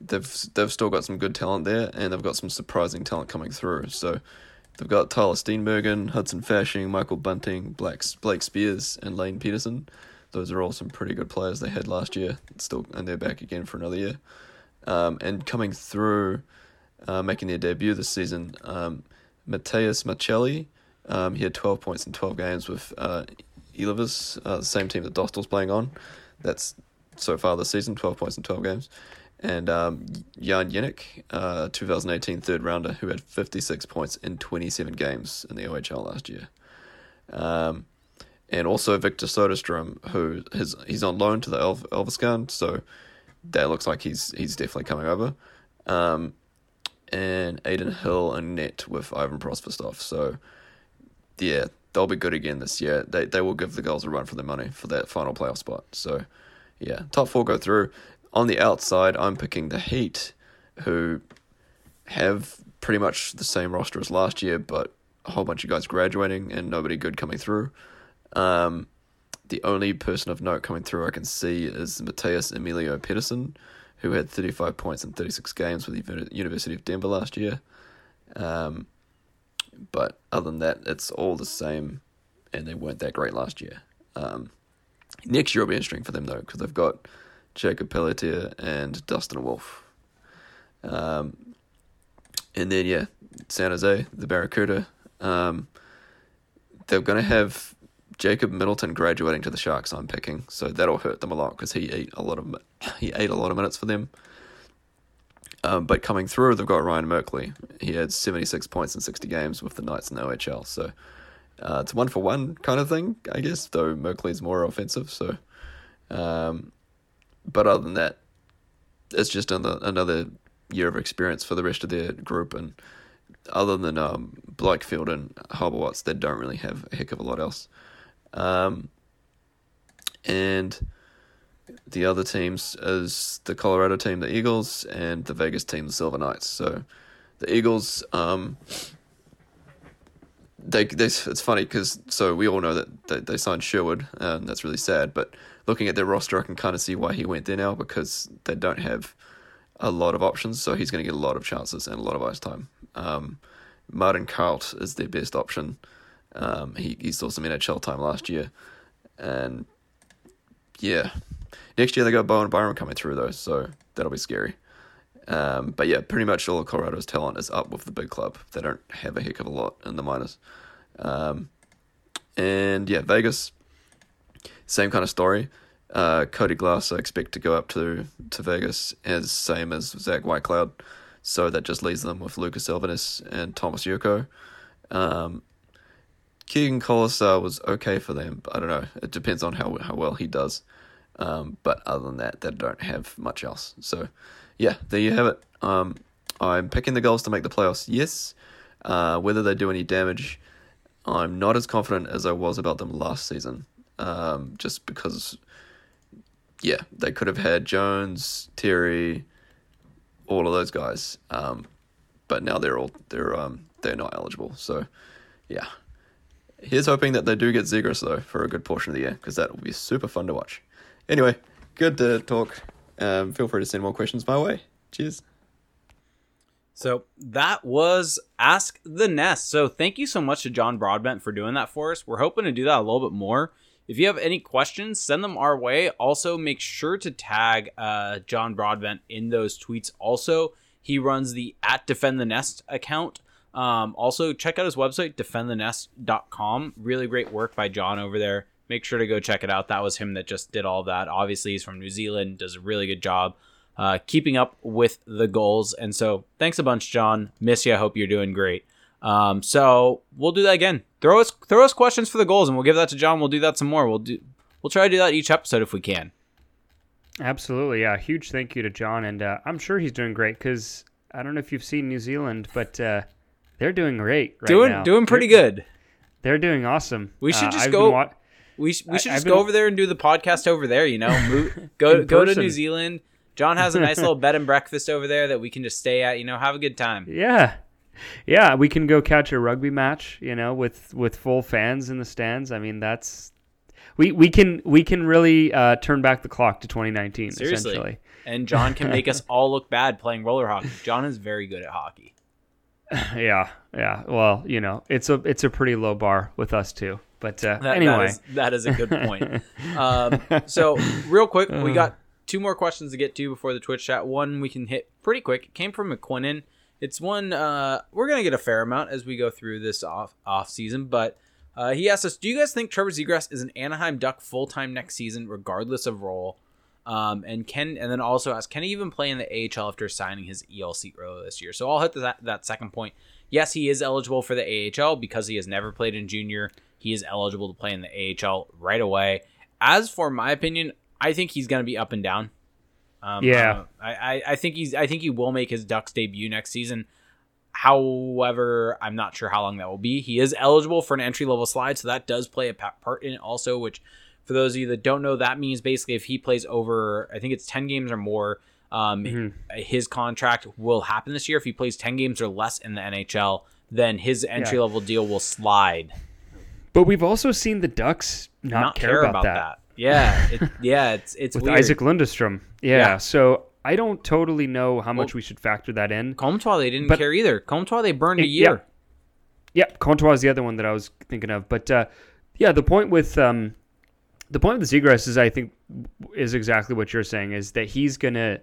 C: they've they've still got some good talent there, and they've got some surprising talent coming through. So they've got Tyler Steenbergen, Hudson Fasching, Michael Bunting, Blake Speers, and Lane Pederson. Those are all some pretty good players they had last year. Still, and they're back again for another year. Um, and coming through, uh, making their debut this season, um, Matias Maccelli. Um, he had 12 points in 12 games with uh, uh, the same team that Dostal's playing on. That's so far this season, 12 points in 12 games. And um, Jan Jenik, uh, 2018 third rounder, who had 56 points in 27 games in the OHL last year. Um, and also Victor Soderstrom, who has he's on loan to the Elf, Elverskan, so that looks like he's he's definitely coming over. Um, and Adin Hill and net with Ivan Prosvetov. So, yeah, they'll be good again this year. They they will give the Gulls a run for their money for that final playoff spot. So, yeah, top four go through. On the outside, I'm picking the Heat, who have pretty much the same roster as last year, but a whole bunch of guys graduating and nobody good coming through. Um, the only person of note coming through I can see is Mateus Emilio Pettersen, who had 35 points in 36 games with the University of Denver last year. Um, but other than that, it's all the same, and they weren't that great last year. Um, next year will be interesting for them, though, because they've got Jacob Pelletier and Dustin Wolf. Um, and then, yeah, San Jose, the Barracuda. Um, they're going to have Jacob Middleton graduating to the Sharks, I'm picking, so that'll hurt them a lot because he ate a lot of he ate a lot of minutes for them. Um, but coming through, they've got Ryan Merkley. He had 76 points in 60 games with the Knights in the OHL, so uh, it's one for one kind of thing, I guess. Though Merkley's more offensive, so. Um, but other than that, it's just another another year of experience for the rest of their group, and other than um, Blichfeld and Halberwatz, they don't really have a heck of a lot else. Um, and the other teams is the Colorado team, the Eagles, and the Vegas team, the Silver Knights. So the Eagles, um, they, they it's funny because so we all know that they, they signed Sherwood, and that's really sad. But looking at their roster, I can kind of see why he went there now because they don't have a lot of options. So he's going to get a lot of chances and a lot of ice time. Um, Martin Kaut is their best option. Um, he, he saw some NHL time last year. And yeah, next year they got Bowen Byram coming through, though, so that'll be scary. Um, but yeah, pretty much all of Colorado's talent is up with the big club. They don't have a heck of a lot in the minors. Um, and yeah, Vegas, same kind of story. Uh, Cody Glass, I expect to go up to, to Vegas as same as Zach Whitecloud. So that just leaves them with Lucas Elvenes and Thomas Jurco. Um, Keegan Kolesar was okay for them. I don't know. It depends on how how well he does. Um, but other than that, they don't have much else. So, yeah, there you have it. Um, I'm picking the Gulls to make the playoffs. Yes. Uh, whether they do any damage, I'm not as confident as I was about them last season. Um, just because, yeah, they could have had Jones, Terry, all of those guys. Um, but now they're all they're um they're not eligible. So, yeah. Here's hoping that they do get Zegras though for a good portion of the year because that will be super fun to watch. Anyway, good to talk. Um, feel free to send more questions my way. Cheers.
B: So that was Ask the Nest. So thank you so much to John Broadbent for doing that for us. We're hoping to do that a little bit more. If you have any questions, send them our way. Also, make sure to tag uh, John Broadbent in those tweets. Also, he runs the at Defend the Nest account. Um, also, check out his website, defendthenest.com. Really great work by John over there. Make sure to go check it out. That was him that just did all that. Obviously, he's from New Zealand, does a really good job uh, keeping up with the Gulls. And so, thanks a bunch, John. Miss you. I hope you're doing great. Um, so we'll do that again. Throw us throw us questions for the Gulls, and we'll give that to John. We'll do that some more. We'll do we'll try to do that each episode if we can.
A: Absolutely, yeah. Huge thank you to John, and uh, I'm sure he's doing great because I don't know if you've seen New Zealand, but uh, they're doing great. Right
B: doing
A: now.
B: doing pretty
A: they're,
B: good.
A: They're doing awesome.
B: We should
A: Uh,
B: just
A: I've
B: go.
A: wa-
B: we sh- we should
A: I've
B: just
A: been-
B: go over there and do the podcast over there. You know, Move, go go to. New Zealand. John has a nice little bed and breakfast over there that we can just stay at. You know, have a good time.
A: Yeah. Yeah, we can go catch a rugby match, you know, with with full fans in the stands. I mean, that's we we can we can really uh, turn back the clock to 2019
B: Seriously.
A: essentially.
B: And John can make us all look bad playing roller hockey. John is very good at hockey.
A: Yeah. Yeah. Well, you know, it's a it's a pretty low bar with us too. But uh,
B: That, that
A: anyway,
B: is- that is a good point. um, so, real quick, we got two more questions to get to before the Twitch chat. One we can hit pretty quick. It came from McQuinnan. It's one uh, we're gonna get a fair amount as we go through this off off season, but uh, he asked us, "Do you guys think Trevor Zegras is an Anaheim Duck full time next season, regardless of role?" Um, and can and then also ask, can he even play in the AHL after signing his ELC earlier this year? So I'll hit that that second point. Yes, he is eligible for the AHL because he has never played in junior. He is eligible to play in the AHL right away. As for my opinion, I think he's going to be up and down. Um,
A: Yeah.
B: I, I, I think he's I think he will make his Ducks debut next season. However, I'm not sure how long that will be. He is eligible for an entry level slide, so that does play a pa- part in it also. Which, for those of you that don't know, that means basically if he plays over, I think it's 10 games or more, um,
A: Mhm.
B: his contract will happen this year. If he plays 10 games or less in the NHL, then his entry level deal will slide.
A: but we've also seen the Ducks not, care, about, that,
B: Yeah, it, yeah, it's it's
A: with
B: weird.
A: Isaac Lundestrom. Yeah,
B: Yeah.
A: So I don't totally know how much
B: Well-
A: we should factor that in.
B: Comtois, they didn't
A: But-
B: care either. Comtois, they burned a
A: year. yeah. Yep, Comtois is the other one that I was thinking of. But uh, yeah, the point with um, the point with Zegras is I think is exactly what you're saying is that he's gonna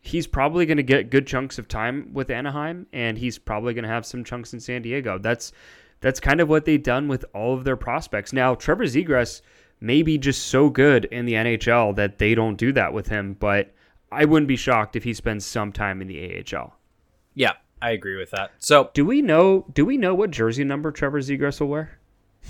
A: he's probably gonna get good chunks of time with Anaheim, and he's probably gonna have some chunks in San Diego. That's that's kind of what they've done with all of their prospects. Now Trevor Zegras may be just so good in the NHL that they don't do that with him, but I wouldn't be shocked if he spends some time in the AHL.
B: Yeah, I agree with that. So
A: Do we know? Do we know what jersey number Trevor Zegras will wear?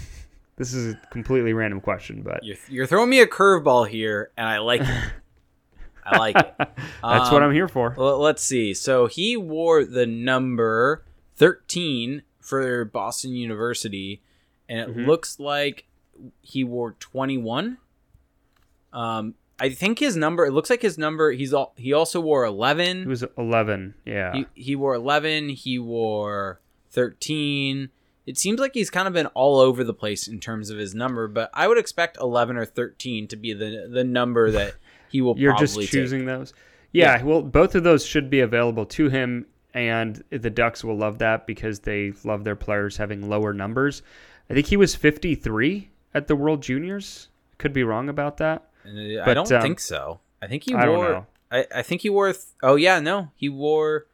A: This is a completely random question, but
B: you're, you're throwing me a curveball here, and I like it. I like it.
A: that's what
B: Um,
A: I'm here for.
B: Well, let's see. So he wore the number 13 for Boston University, and it
A: Mhm.
B: looks like he wore 21. Um, I think his number. It looks like his number. He's all. He also wore 11.
A: He was 11. Yeah.
B: He, he wore 11. He wore 13. It seems like he's kind of been all over the place in terms of his number, but I would expect 11 or 13 to be the the number that he will
A: You're
B: probably
A: just
B: take.
A: choosing those. Yeah, Well, both of those should be available to him, and the Ducks will love that because they love their players having lower numbers. I think he was 53 at the World Juniors. Could be wrong about that.
B: Uh, I don't
A: um,
B: think so. I think he
A: I
B: wore. I, I think he wore. Th- oh yeah, no, he wore.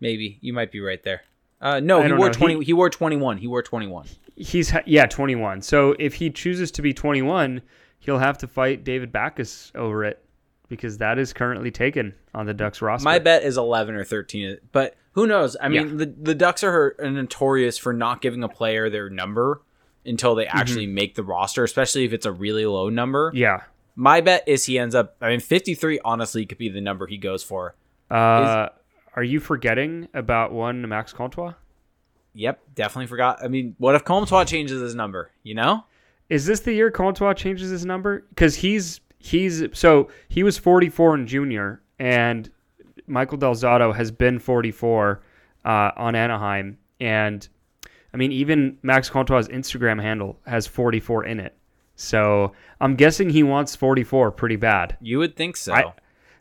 B: Maybe you might be right there. Uh, no, he wore
A: know.
B: twenty.
A: He-
B: He, wore twenty one. He wore twenty one.
A: He's ha- yeah 21. So if he chooses to be 21, he'll have to fight David Backes over it because that is currently taken on the Ducks roster.
B: My bet is eleven or thirteen, but who knows? I mean,
A: Yeah.
B: the the Ducks are notorious for not giving a player their number until they actually make the roster, especially if it's a really low number.
A: yeah.
B: My bet is he ends up. I mean, fifty three honestly could be the number he goes for.
A: Uh, are you forgetting about one Max Comtois?
B: Yep, definitely forgot. I mean, what if Comtois changes his number? You know?
A: Is this the year Comtois changes his number? Because he's he's so he was 44 in junior, and Michael Del Zotto has been 44 uh, on Anaheim, and I mean even Max Comtois' Instagram handle has 44 in it. So I'm guessing he wants 44 pretty bad.
B: You would think so.
A: I-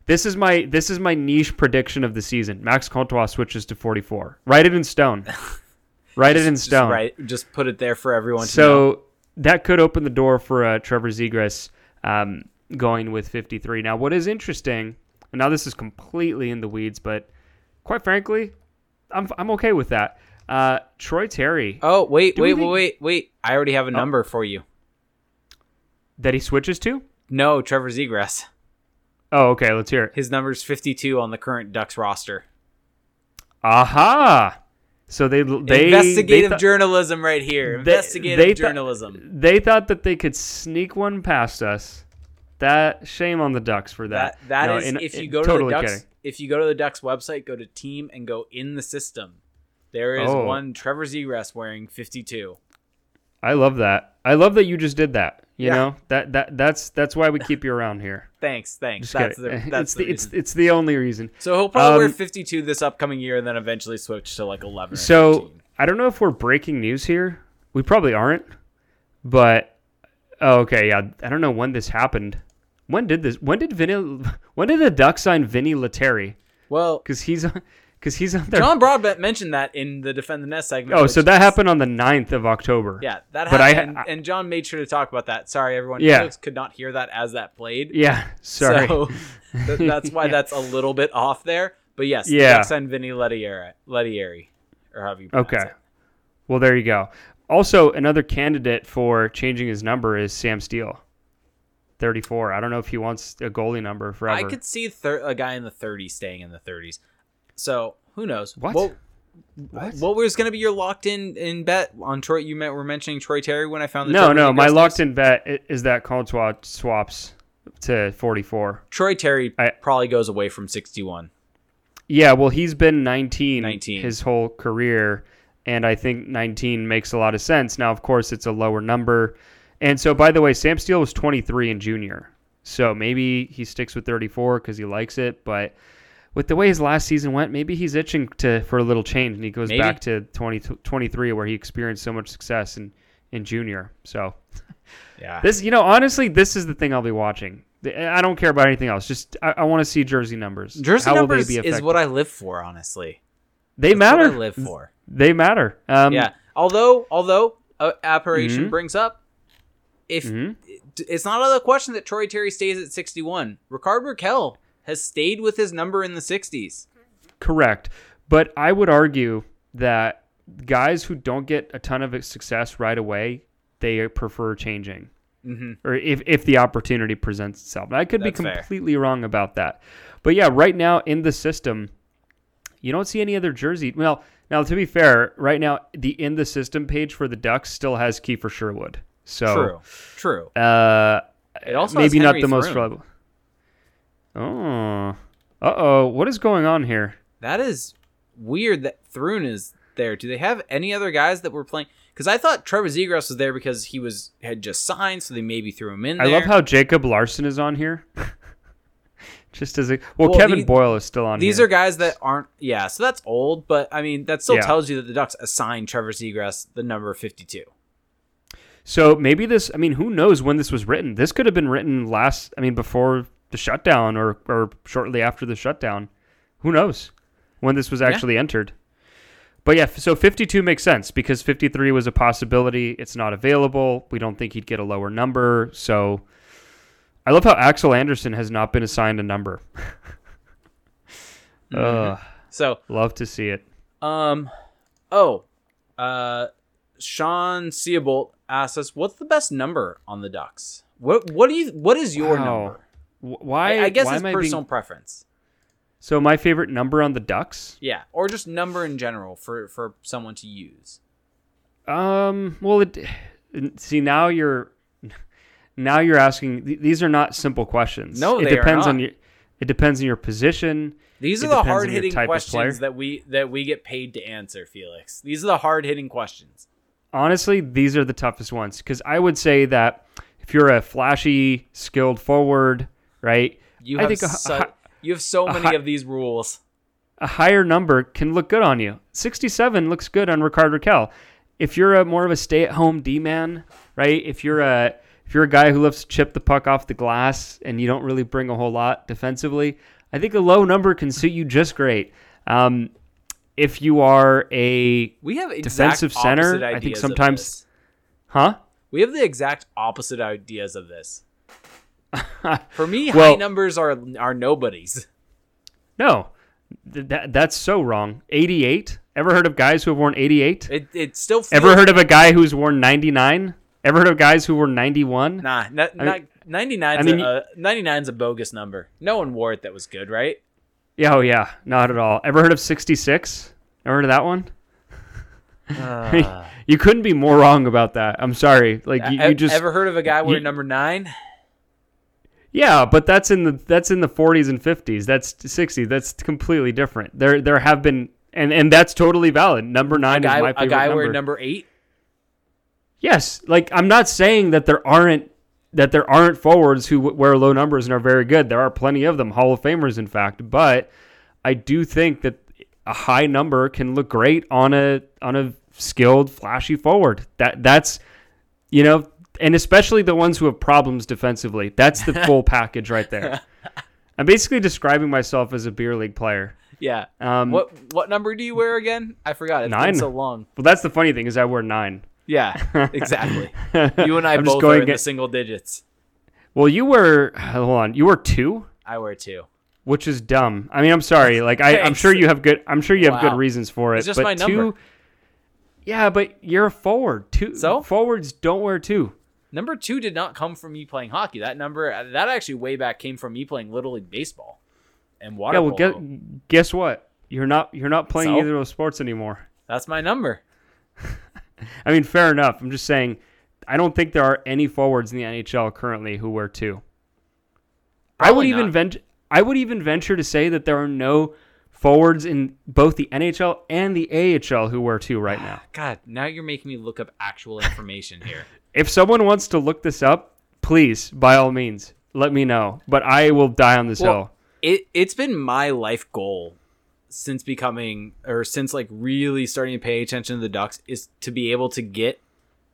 A: This is my this is my niche prediction of the season. Max Comtois switches to 44. Write it in stone. Write it in
B: Just
A: stone.
B: right, just put it there for everyone to know.
A: So that could open the door for uh, Trevor Zegras um, going with 53. Now, what is interesting, and now this is completely in the weeds, but quite frankly, I'm, I'm okay with that. Uh, Troy Terry,
B: Oh, wait, wait, wait, wait, wait. I already have a number for you.
A: that he switches to?
B: No, Trevor Zegras.
A: Oh, okay, let's hear it.
B: His number's 52 on the current Ducks roster.
A: Aha! So they they
B: Investigative
A: they thought-
B: journalism right here.
A: they-
B: Investigative
A: they thought-
B: journalism.
A: They thought that they could sneak one past us. That shame on the Ducks for that.
B: That that
A: No,
B: is
A: in-
B: if you
A: in-
B: go to
A: totally
B: the Ducks
A: kidding.
B: if you go to the Ducks website, go to team and go in the system. There is
A: Oh.
B: one Trevor Zegras wearing 52.
A: I love that. I love that you just did that. You
B: Yeah.
A: know that that that's that's why we keep you around here.
B: Thanks, thanks.
A: Just
B: That's
A: kidding.
B: the that's
A: it's
B: the,
A: the, it's it's the only reason.
B: So he'll probably wear
A: um,
B: 52 this upcoming year and then eventually switch to like 11 or
A: So
B: 13.
A: I don't know if we're breaking news here. We probably aren't. But oh, okay, yeah. I don't know when this happened. When did this? When did Vinny? When did the Ducks sign Vinny Lettieri?
B: Well,
A: Because he's because he's on there.
B: John Broadbent mentioned that in the Defend the Nest segment.
A: oh, so that
B: is-
A: happened on the 9th of October.
B: Yeah, that
A: But I-
B: happened. and, John made sure to talk about that. Sorry, everyone.
A: Yeah.
B: Could not hear that as that played.
A: Yeah. Sorry.
B: So th- that's why
A: Yeah.
B: that's a little bit off there. But yes,
A: Yeah.
B: Signed Vinny Lettieri, Lettieri, or however you
A: Okay.
B: it.
A: Well, there you go. Also, another candidate for changing his number is Sam Steel, 34. I don't know if he wants a goalie number forever.
B: I could see thir- a guy in the 30s staying in the 30s. So who knows?
A: What?
B: What,
A: What?
B: what was going to be your locked in in bet on Troy? You met, were mentioning Troy Terry when I found the
A: no, no. My locked in bet is that Comtois swaps to 44.
B: Troy Terry
A: I-
B: probably goes away from 61.
A: Yeah, well, he's been 19,
B: 19.
A: his whole career, and I think 19 makes a lot of sense. Now, of course, it's a lower number. And so, by the way, Sam Steel was 23 in junior. So maybe he sticks with 34 because he likes it. But with the way his last season went, maybe he's itching to for a little change, and he goes
B: Maybe.
A: back to 20, 23 where he experienced so much success in, in junior. So
B: Yeah.
A: this, you know, honestly, this is the thing I'll be watching. I don't care about anything else. Just I, I want to see jersey numbers.
B: Jersey
A: How will
B: numbers is what I live for, honestly.
A: they
B: That's what
A: matter.
B: I live for.
A: They matter. Um,
B: yeah. Although, although uh, Apparition
A: Mhm.
B: brings up, if
A: Mhm.
B: it's not out of the question that Troy Terry stays at 61, Rickard Rakell has stayed with his number in the 60s.
A: Correct. But I would argue that guys who don't get a ton of success right away, they prefer changing.
B: hmm
A: Or if, if the opportunity presents itself. I could be
B: That's fair.
A: completely wrong about that. But yeah, right now in the system, you don't see any other jersey. Well, now to be fair, right now the in the system page for the Ducks still has Kiefer Sherwood. So
B: True. True.
A: Uh,
B: It also
A: maybe not the most
B: Thrun.
A: reliable. Oh, uh oh, what is going on here?
B: That is weird that Thrun is there. Do they have any other guys that were playing? Because I thought Trevor Zegras was there because he was had just signed, so they maybe threw him in
A: I love how Jacob Larsson is on here. Just as a well,
B: Well,
A: Kevin
B: the-
A: Boyle is still on.
B: These
A: here.
B: are guys that aren't. Yeah, so that's old, but I mean that still
A: Yeah.
B: tells you that the Ducks assigned Trevor Zegras the number fifty-two.
A: so maybe this. I mean, who knows when this was written? This could have been written last. I mean, before the shutdown or or shortly after the shutdown. Who knows when this was actually entered? But yeah, so 52 makes sense because 53 was a possibility. It's not available. We don't think he'd get a lower number. So I love how Axel Andersson has not been assigned a number. Ugh,
B: So,
A: love to see it.
B: um, oh, uh, Sean Seabolt asked us, "What's the best number on the Ducks? What what do you what is your
A: Wow.
B: number?
A: Wh- Why?
B: I, I guess
A: why
B: it's personal
A: being-
B: preference.
A: So my favorite number on the Ducks.
B: Yeah, or just number in general for for someone to use.
A: Um. Well, it. See now you're. Now you're asking. th- These are not simple questions.
B: No,
A: it
B: they are
A: depends on your. It depends on your position.
B: These
A: It
B: are the
A: depends on your
B: hard hitting
A: type of player.
B: questions that we that we get paid to answer, Felix. These are the hard hitting questions.
A: Honestly, these are the toughest ones because I would say that if you're a flashy, skilled forward, right,
B: You
A: I
B: have
A: think
B: so,
A: a
B: you have so many
A: hi-
B: of these rules.
A: a higher number can look good on you. 67 looks good on Rickard Rakell. If you're a more of a stay-at-home D-man, right? If you're a if you're a guy who loves to chip the puck off the glass and you don't really bring a whole lot defensively, I think a low number can suit you just great. Um, if you are a
B: We have
A: Defensive center, I think sometimes- huh?
B: we have the exact opposite ideas of this. For me,
A: Well-
B: high numbers are are nobodies.
A: No, that that's so wrong. 88. Ever heard of guys who have worn 88?
B: It it still feels,
A: Ever heard of a guy who's worn 99? Ever heard of guys who wore 91?
B: Nah, not,
A: I
B: not, 99's
A: I mean,
B: a, uh, 99's a bogus number. No one wore it that was good, right?
A: Yeah, oh yeah, not at all. Ever heard of 66? Ever heard of that one?
B: Uh,
A: You couldn't be more wrong about that. I'm sorry. Like you,
B: e-
A: you just
B: ever heard of a guy wearing
A: you-
B: number nine?
A: Yeah, but that's in the that's in the 40s and 50s. That's 60. That's completely different. There there have been and and that's totally valid. Number
B: A
A: 9
B: guy,
A: is my favorite a
B: guy
A: number.
B: wearing number eight?
A: Yes, like I'm not saying that there aren't that there aren't forwards who w- wear low numbers and are very good. There are plenty of them, Hall of Famers, in fact. But I do think that a high number can look great on a on a skilled, flashy forward. That that's you know, and especially the ones who have problems defensively. That's the full package right there. I'm basically describing myself as a beer league player.
B: Yeah.
A: Um,
B: what what number do you wear again? I forgot. It's
A: Nine.
B: been so long.
A: Well, that's the funny thing is I wear nine.
B: Yeah, exactly. You and I
A: I'm
B: both
A: going
B: are in the
A: get-
B: single digits.
A: Well, you were hold on, you were two.
B: I wear two.
A: which is dumb. I mean, I'm sorry. Like I, I'm sure you have good. I'm sure you have
B: Wow.
A: good reasons for it.
B: It's just
A: but
B: my
A: two,
B: number.
A: Yeah, but you're a forward. Two
B: So?
A: forwards don't wear two.
B: Number two did not come from me playing hockey. That number, uh, that actually way back came from me playing little league baseball and water
A: yeah. Well, guess, guess what? You're not. You're not playing
B: So?
A: either of those sports anymore.
B: That's my number.
A: I mean, fair enough. I'm just saying. I don't think there are any forwards in the NHL currently who wear two. I would
B: Probably
A: even venture. I would even venture to say that there are no forwards in both the NHL and the AHL who wear two right now.
B: God, now you're making me look up actual information here.
A: If someone wants to look this up, please, by all means, let me know. But I will die on this
B: Well,
A: hill.
B: It it's been my life goal since becoming or since like really starting to pay attention to the Ducks is to be able to get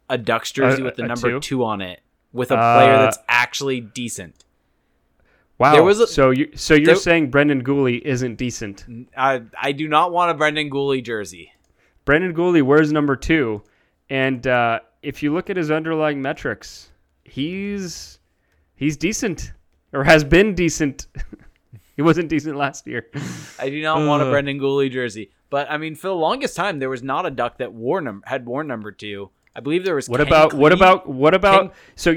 B: a Ducks jersey with the number
A: two?
B: two? on it with a player
A: Uh,
B: that's actually decent.
A: Wow.
B: a-
A: so you so you're
B: there-
A: saying Brendan Guhle isn't decent?
B: I I do not want a Brendan Guhle jersey.
A: Brendan Guhle wears number two, and uh, if you look at his underlying metrics, he's he's decent or has been decent. he wasn't decent last year.
B: I do not want a Brendan Guhle jersey. But I mean, for the longest time, there was not a Duck that wore num- had worn number two. I believe there was.
A: What
B: Ken
A: about what about what about
B: Ken-
A: so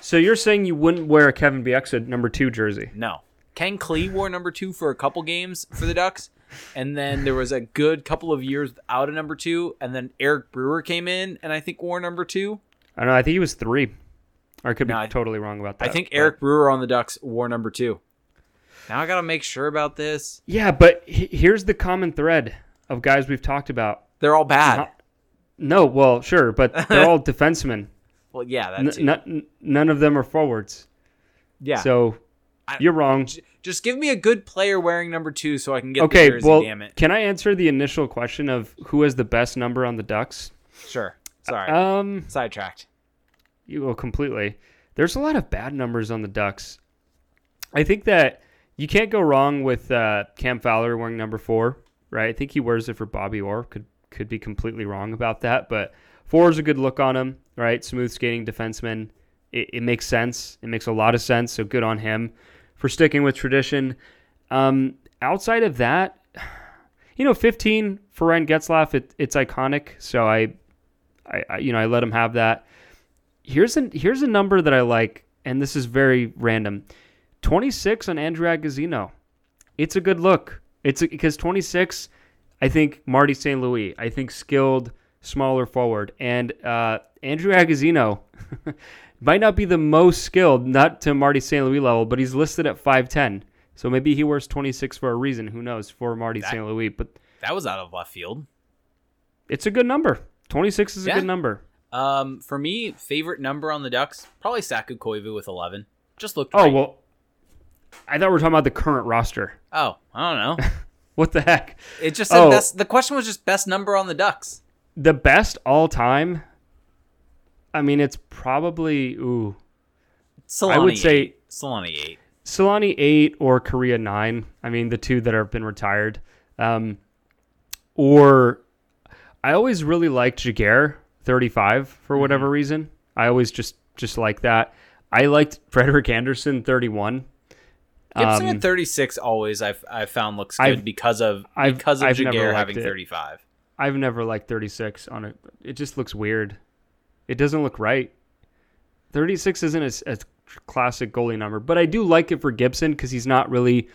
A: so you're saying you wouldn't wear a Kevin Bieksa number two jersey?
B: No. Ken Klee wore number two for a couple games for the Ducks. And then there was a good couple of years without a number two. And then Eric Brewer came in and I think wore number two.
A: I don't know. I think he was three. Or I could be totally wrong about that.
B: I think
A: but-
B: Eric Brewer on the Ducks wore number two. Now I got to make sure about this.
A: Yeah, but he- here's the common thread of guys we've talked about.
B: They're all bad.
A: Not- No, well, sure, but they're all defensemen.
B: well, yeah,
A: N-
B: that's it.
A: n- none of them are forwards.
B: Yeah.
A: So
B: I-
A: you're wrong.
B: Just give me a good player wearing number two so I can get
A: Okay,
B: the jersey,
A: well,
B: damn it.
A: can I answer the initial question of who has the best number on the Ducks?
B: Sure. Sorry.
A: Um,
B: Sidetracked.
A: you will completely. There's a lot of bad numbers on the Ducks. I think that you can't go wrong with uh, Cam Fowler wearing number four, right? I think he wears it for Bobby Orr. Could could be completely wrong about that, but four is a good look on him, right? Smooth skating defenseman. It, it makes sense. It makes a lot of sense. So good on him for sticking with tradition. Um, outside of that, you know, 15 for Ryan Getzlaf, it, it's iconic. So I, I, I, you know, I let him have that. Here's a here's a number that I like, and this is very random. 26 on Andrew Agozzino. It's a good look. It's because 26. I think Marty St. Louis. I think skilled, smaller forward, and uh, Andrew Agozzino might not be the most skilled, not to Marty St. Louis level, but he's listed at 5'10. So maybe he wears 26 for a reason. Who knows? For Marty St. Louis, but
B: That was out of left field.
A: it's a good number. 26 is a good number.
B: Um, for me, favorite number on the Ducks probably Saku Koivu with eleven. Just looked.
A: Oh
B: right.
A: well, I thought we were talking about the current roster.
B: Oh, I don't know.
A: What the heck?
B: It just said
A: Oh.
B: best. The question was just best number on the Ducks.
A: The best all time. I mean, it's probably ooh
B: Selanne
A: would say-
B: eight. Selanne eight.
A: Selanne eight or Kariya nine. I mean, the two that have been retired. Um, or I always really liked Giguere thirty five for whatever reason. I always just just like that. I liked Frederik Andersen thirty one.
B: Gibson
A: Um,
B: at thirty six always I've I've found looks good
A: I've-
B: because of
A: I've-
B: because of
A: Giguere
B: having thirty five.
A: I've never liked 36 on it. It just looks weird. It doesn't look right. 36 isn't a, a classic goalie number, but I do like it for Gibson because he's not really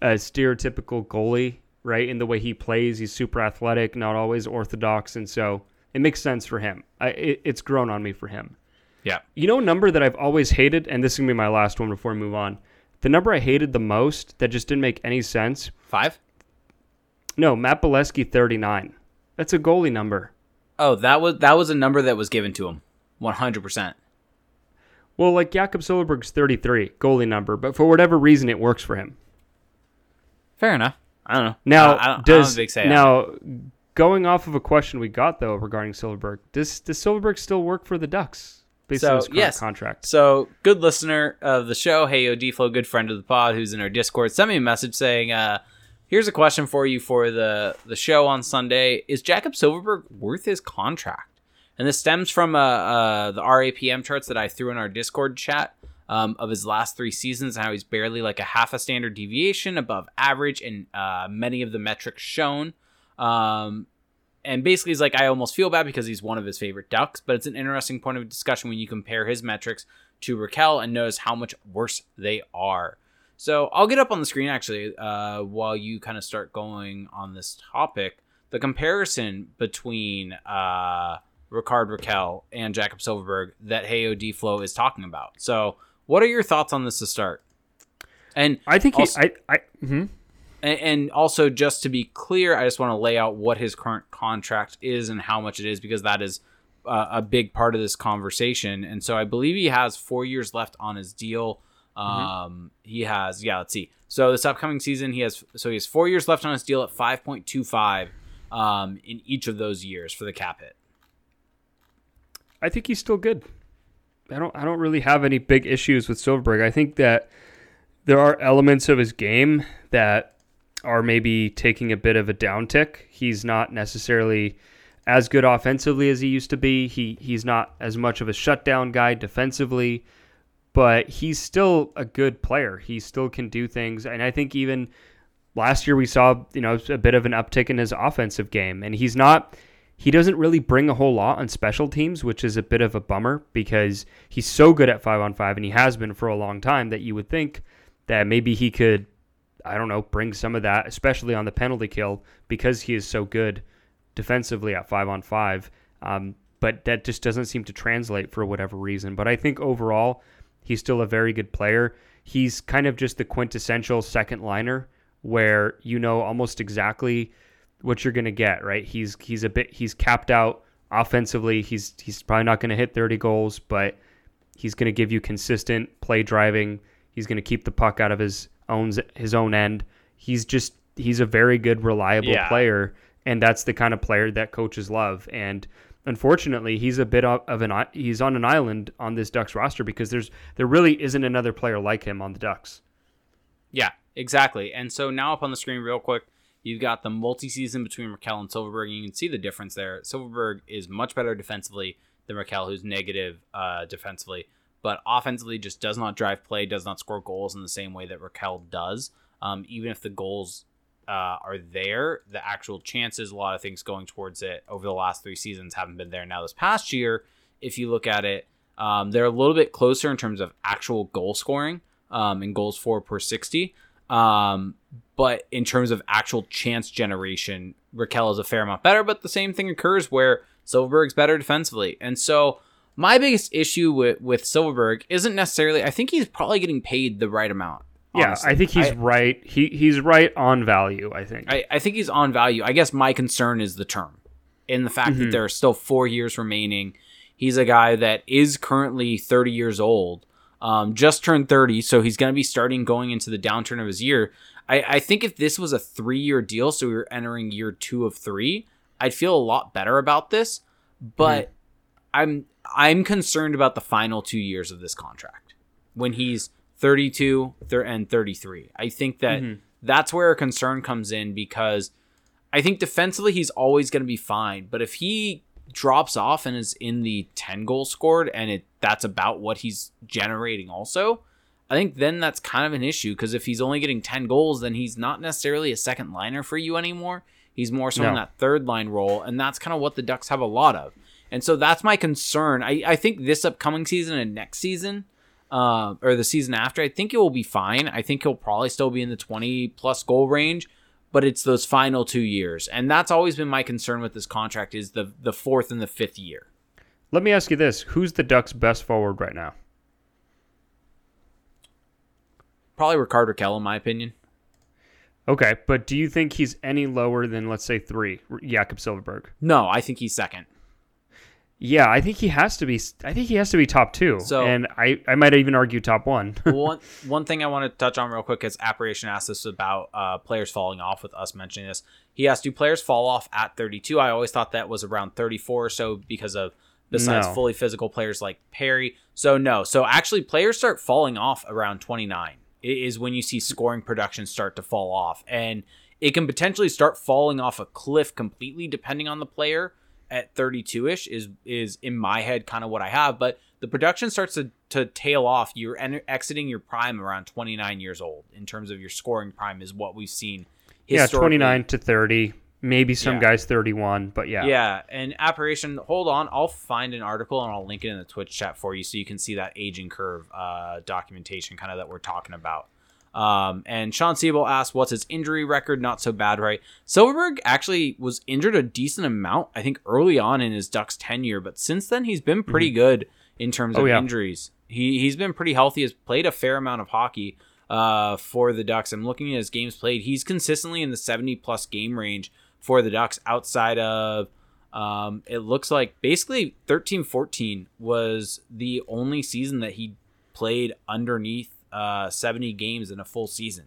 A: a stereotypical goalie, right? In the way he plays, he's super athletic, not always orthodox, and so it makes sense for him. I, it, it's grown on me for him.
B: Yeah.
A: You know, a number that I've always hated, and this is gonna be my last one before we move on. The number I hated the most that just didn't make any sense.
B: Five.
A: No, Matt Beleskey 39. That's a goalie number.
B: Oh, that was that was a number that was given to him. One hundred percent.
A: Well, like Jakob Silfverberg's 33, goalie number, but for whatever reason, it works for him.
B: Fair enough. I don't know.
A: Now,
B: I, I don't,
A: does
B: I'm a big say
A: now going off of a question we got though regarding Silfverberg, does does Silfverberg still work for the Ducks based
B: So,
A: on his
B: yes.
A: contract?
B: So, good listener of the show, Hey Flow, good friend of the pod, who's in our Discord, sent me a message saying, uh, "Here's a question for you for the the show on Sunday: Is Jacob Silfverberg worth his contract?" And this stems from uh, uh, the RAPM charts that I threw in our Discord chat um, of his last three seasons, and how he's barely like a half a standard deviation above average in uh, many of the metrics shown. Um, and basically he's like i almost feel bad because he's one of his favorite ducks but it's an interesting point of discussion when you compare his metrics to rakell and notice how much worse they are so i'll get up on the screen actually uh, while you kind of start going on this topic the comparison between uh, rickard rakell and jacob silfverberg that hey od flow is talking about so what are your thoughts on this to start and
A: I think he,
B: Also-
A: I, I, mhm.
B: and, and also, just to be clear, I just want to lay out what his current contract is and how much it is because that is uh, a big part of this conversation. And so, I believe he has four years left on his deal. Um, he has, yeah, let's see. So this upcoming season, he has so he has four years left on his deal at five point two five um, in each of those years for the cap hit.
A: I think he's still good. I don't I don't really have any big issues with Silfverberg. I think that there are elements of his game that are maybe taking a bit of a downtick. He's not necessarily as good offensively as he used to be. He he's not as much of a shutdown guy defensively, but he's still a good player. He still can do things and I think even last year we saw, you know, a bit of an uptick in his offensive game and he's not he doesn't really bring a whole lot on special teams, which is a bit of a bummer because he's so good at 5 on 5 and he has been for a long time that you would think that maybe he could I don't know, bring some of that, especially on the penalty kill, because he is so good defensively at five on five. Um, but that just doesn't seem to translate for whatever reason. But I think overall, he's still a very good player. He's kind of just the quintessential second liner where you know almost exactly what you're going to get, right? He's he's a bit he's capped out offensively. He's he's probably not going to hit 30 goals, but he's going to give you consistent play driving. He's going to keep the puck out of his own his own end. He's just he's a very good reliable
B: Yeah.
A: player and that's the kind of player that coaches love and unfortunately he's a bit of an he's on an island on this Ducks roster because there's there really isn't another player like him on the Ducks.
B: Yeah, exactly. And so now up on the screen, real quick, you've got the multi-season between Rakell and Silfverberg. You can see the difference there. Silfverberg is much better defensively than Rakell, who's negative uh, defensively, but offensively just does not drive play, does not score goals in the same way that Rakell does. Um, even if the goals uh, are there, the actual chances, a lot of things going towards it over the last three seasons haven't been there. Now, this past year, if you look at it, um, they're a little bit closer in terms of actual goal scoring um, and goals for per 60. Um, but in terms of actual chance generation, Rakell is a fair amount better, but the same thing occurs where Silfverberg's better defensively. And so my biggest issue with, with Silfverberg isn't necessarily, I think he's probably getting paid the right amount.
A: Yeah,
B: honestly.
A: I think he's
B: I-
A: right. He he's right on value. I think.
B: I, I think he's on value. I guess my concern is the term, in the fact that there are still four years remaining. He's a guy that is currently 30 years old, um, just turned 30, so he's going to be starting going into the downturn of his year. I, I think if this was a three year deal, so we were entering year two of three, I'd feel a lot better about this. But I'm I'm concerned about the final two years of this contract when he's 32 thir- and 33. I think that mm-hmm. that's where a concern comes in because I think defensively he's always going to be fine, but if he drops off and is in the 10 goals scored and it that's about what he's generating also, I think then that's kind of an issue because if he's only getting 10 goals then he's not necessarily a second liner for you anymore. He's more so in that third line role and that's kind of what the Ducks have a lot of. And so that's my concern. I, I think this upcoming season and next season, uh, or the season after, I think it will be fine. I think he'll probably still be in the 20 plus goal range, but it's those final two years. And that's always been my concern with this contract is the the fourth and the fifth year.
A: Let me ask you this: Who's the Ducks' best forward right now?
B: Probably Rickard Rakell, in my opinion.
A: Okay, but do you think he's any lower than let's say three, Jakob Silfverberg?
B: No, I think he's second.
A: Yeah, I think he has to be. I think he has to be top two.
B: So-
A: and I, I might even argue top one.
B: one one thing I want to touch on real quick is Apparition asked us about uh, players falling off with us mentioning this. He asked, "Do players fall off at 32?" I always thought that was around 34 or so because of besides
A: No.
B: fully physical players like Perry. So no, so actually players start falling off around 29. It is when you see scoring production start to fall off, and it can potentially start falling off a cliff completely depending on the player at 32 ish is is in my head kind of what I have, but the production starts to, to tail off. You're en- exiting your prime around 29 years old in terms of your scoring prime is what we've seen.
A: yeah, twenty nine to thirty. Maybe some
B: Yeah.
A: guys thirty one, but yeah.
B: Yeah, and apparition. Hold on, I'll find an article and I'll link it in the Twitch chat for you, so you can see that aging curve uh, documentation, kind of that we're talking about. Um, and Sean Siebel asked, "What's his injury record? Not so bad, right?" Silfverberg actually was injured a decent amount, I think, early on in his Ducks tenure, but since then he's been pretty good in terms
A: Oh,
B: of
A: yeah.
B: injuries. He he's been pretty healthy. Has played a fair amount of hockey uh, for the Ducks. I'm looking at his games played. He's consistently in the 70 plus game range for the Ducks outside of um, it looks like basically 13 14 was the only season that he played underneath uh, 70 games in a full season.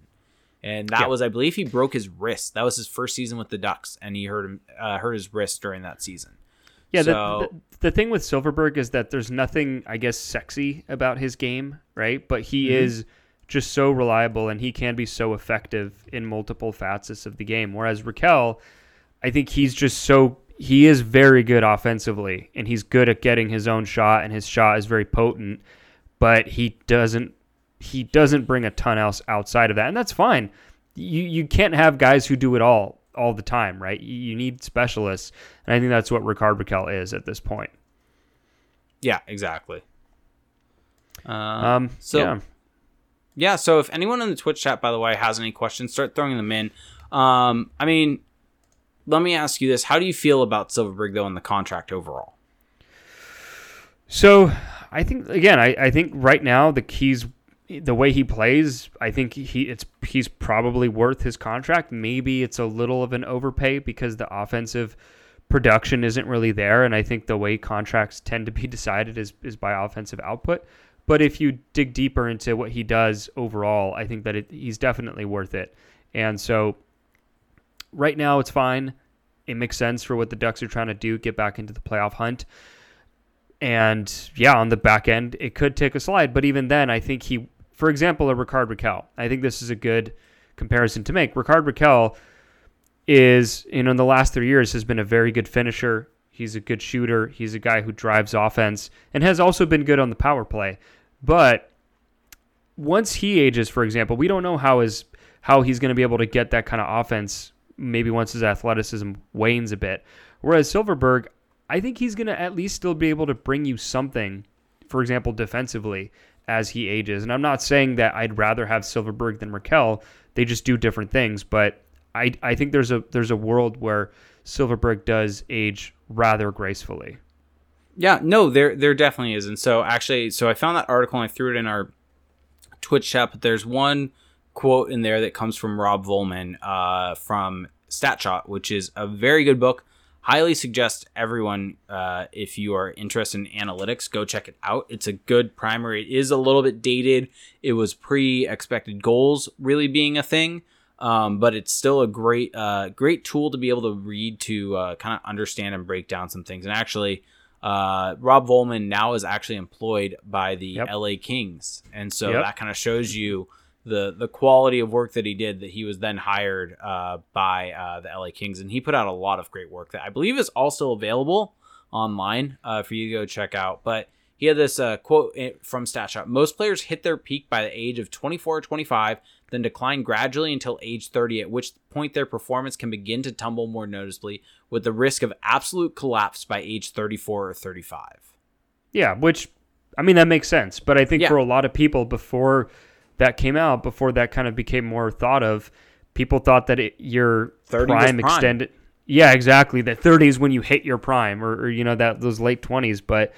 B: And that
A: Yeah.
B: was, I believe, he broke his wrist. That was his first season with the Ducks, and he hurt him, uh, hurt his wrist during that season.
A: Yeah, the, the, the thing with Silfverberg is that there's nothing, I guess, sexy about his game, right? But he
B: Mm-hmm.
A: is just so reliable and he can be so effective in multiple facets of the game. Whereas Rakell, I think he's just so he is very good offensively and he's good at getting his own shot and his shot is very potent, but he doesn't he doesn't bring a ton else outside of that. And that's fine. You you can't have guys who do it all all the time, right? You, you need specialists. And I think that's what Rickard Rakell is at this point.
B: Yeah, exactly. Uh,
A: Um,
B: so
A: yeah.
B: yeah, so if anyone in the Twitch chat, by the way, has any questions, start throwing them in. Um, I mean, let me ask you this: How do you feel about Silfverberg though in the contract overall?
A: So I think again, I, I think right now the keys the way he plays, I think he it's he's probably worth his contract. Maybe it's a little of an overpay because the offensive production isn't really there, and I think the way contracts tend to be decided is is by offensive output. But if you dig deeper into what he does overall, I think that it, he's definitely worth it. And so right now it's fine. It makes sense for what the Ducks are trying to do, get back into the playoff hunt. And yeah, on the back end, it could take a slide. But even then, I think he, for example, a Rickard Rakell, I think this is a good comparison to make. Rickard Rakell is, you know, in the last three years has been a very good finisher. He's a good shooter. He's a guy who drives offense and has also been good on the power play. But once he ages, for example, we don't know how his how he's going to be able to get that kind of offense. Maybe once his athleticism wanes a bit. Whereas Silfverberg, I think he's going to at least still be able to bring you something, for example, defensively as he ages. And I'm not saying that I'd rather have Silfverberg than Rakell. They just do different things. But I, I think there's a there's a world where Silfverberg does age rather gracefully.
B: Yeah, no, there there definitely is. And so actually, so I found that article and I threw it in our Twitch chat. But there's one quote in there that comes from Rob Vollman uh, from StatShot, which is a very good book. Highly suggest everyone, uh, if you are interested in analytics, go check it out. It's a good primer. It is a little bit dated. It was pre expected goals really being a thing. Um, but it's still a great, uh, great tool to be able to read to uh, kind of understand and break down some things. And actually, uh, Rob Vollman now is actually employed by the
A: Yep.
B: LA Kings, and so
A: Yep.
B: that kind of shows you the the quality of work that he did. That he was then hired uh, by uh, the LA Kings, and he put out a lot of great work that I believe is also available online uh, for you to go check out. But he had this uh, quote from StatShot: "Most players hit their peak by the age of 24 or 25, then decline gradually until age 30, at which point their performance can begin to tumble more noticeably, with the risk of absolute collapse by age 34 or 35."
A: Yeah, which I mean that makes sense, but I think
B: Yeah.
A: for a lot of people before that came out, before that kind of became more thought of, people thought that it, your
B: 30
A: prime,
B: prime.
A: extended. Yeah, exactly. That 30 is when you hit your prime, or, or you know that those late 20s. But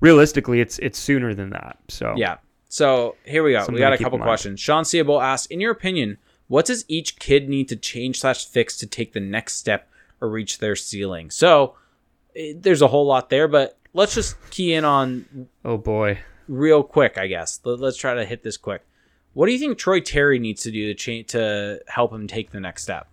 A: realistically, it's it's sooner than that. So
B: Yeah. So here we go.
A: Something
B: we got a couple questions. Sean Seable asked, in your opinion, what does each kid need to change slash fix to take the next step or reach their ceiling? So eh, there's a whole lot there, but let's just key in on
A: oh boy,
B: real quick, I guess. Let- Let's try to hit this quick. What do you think Troy Terry needs to do to change to help him take the next step?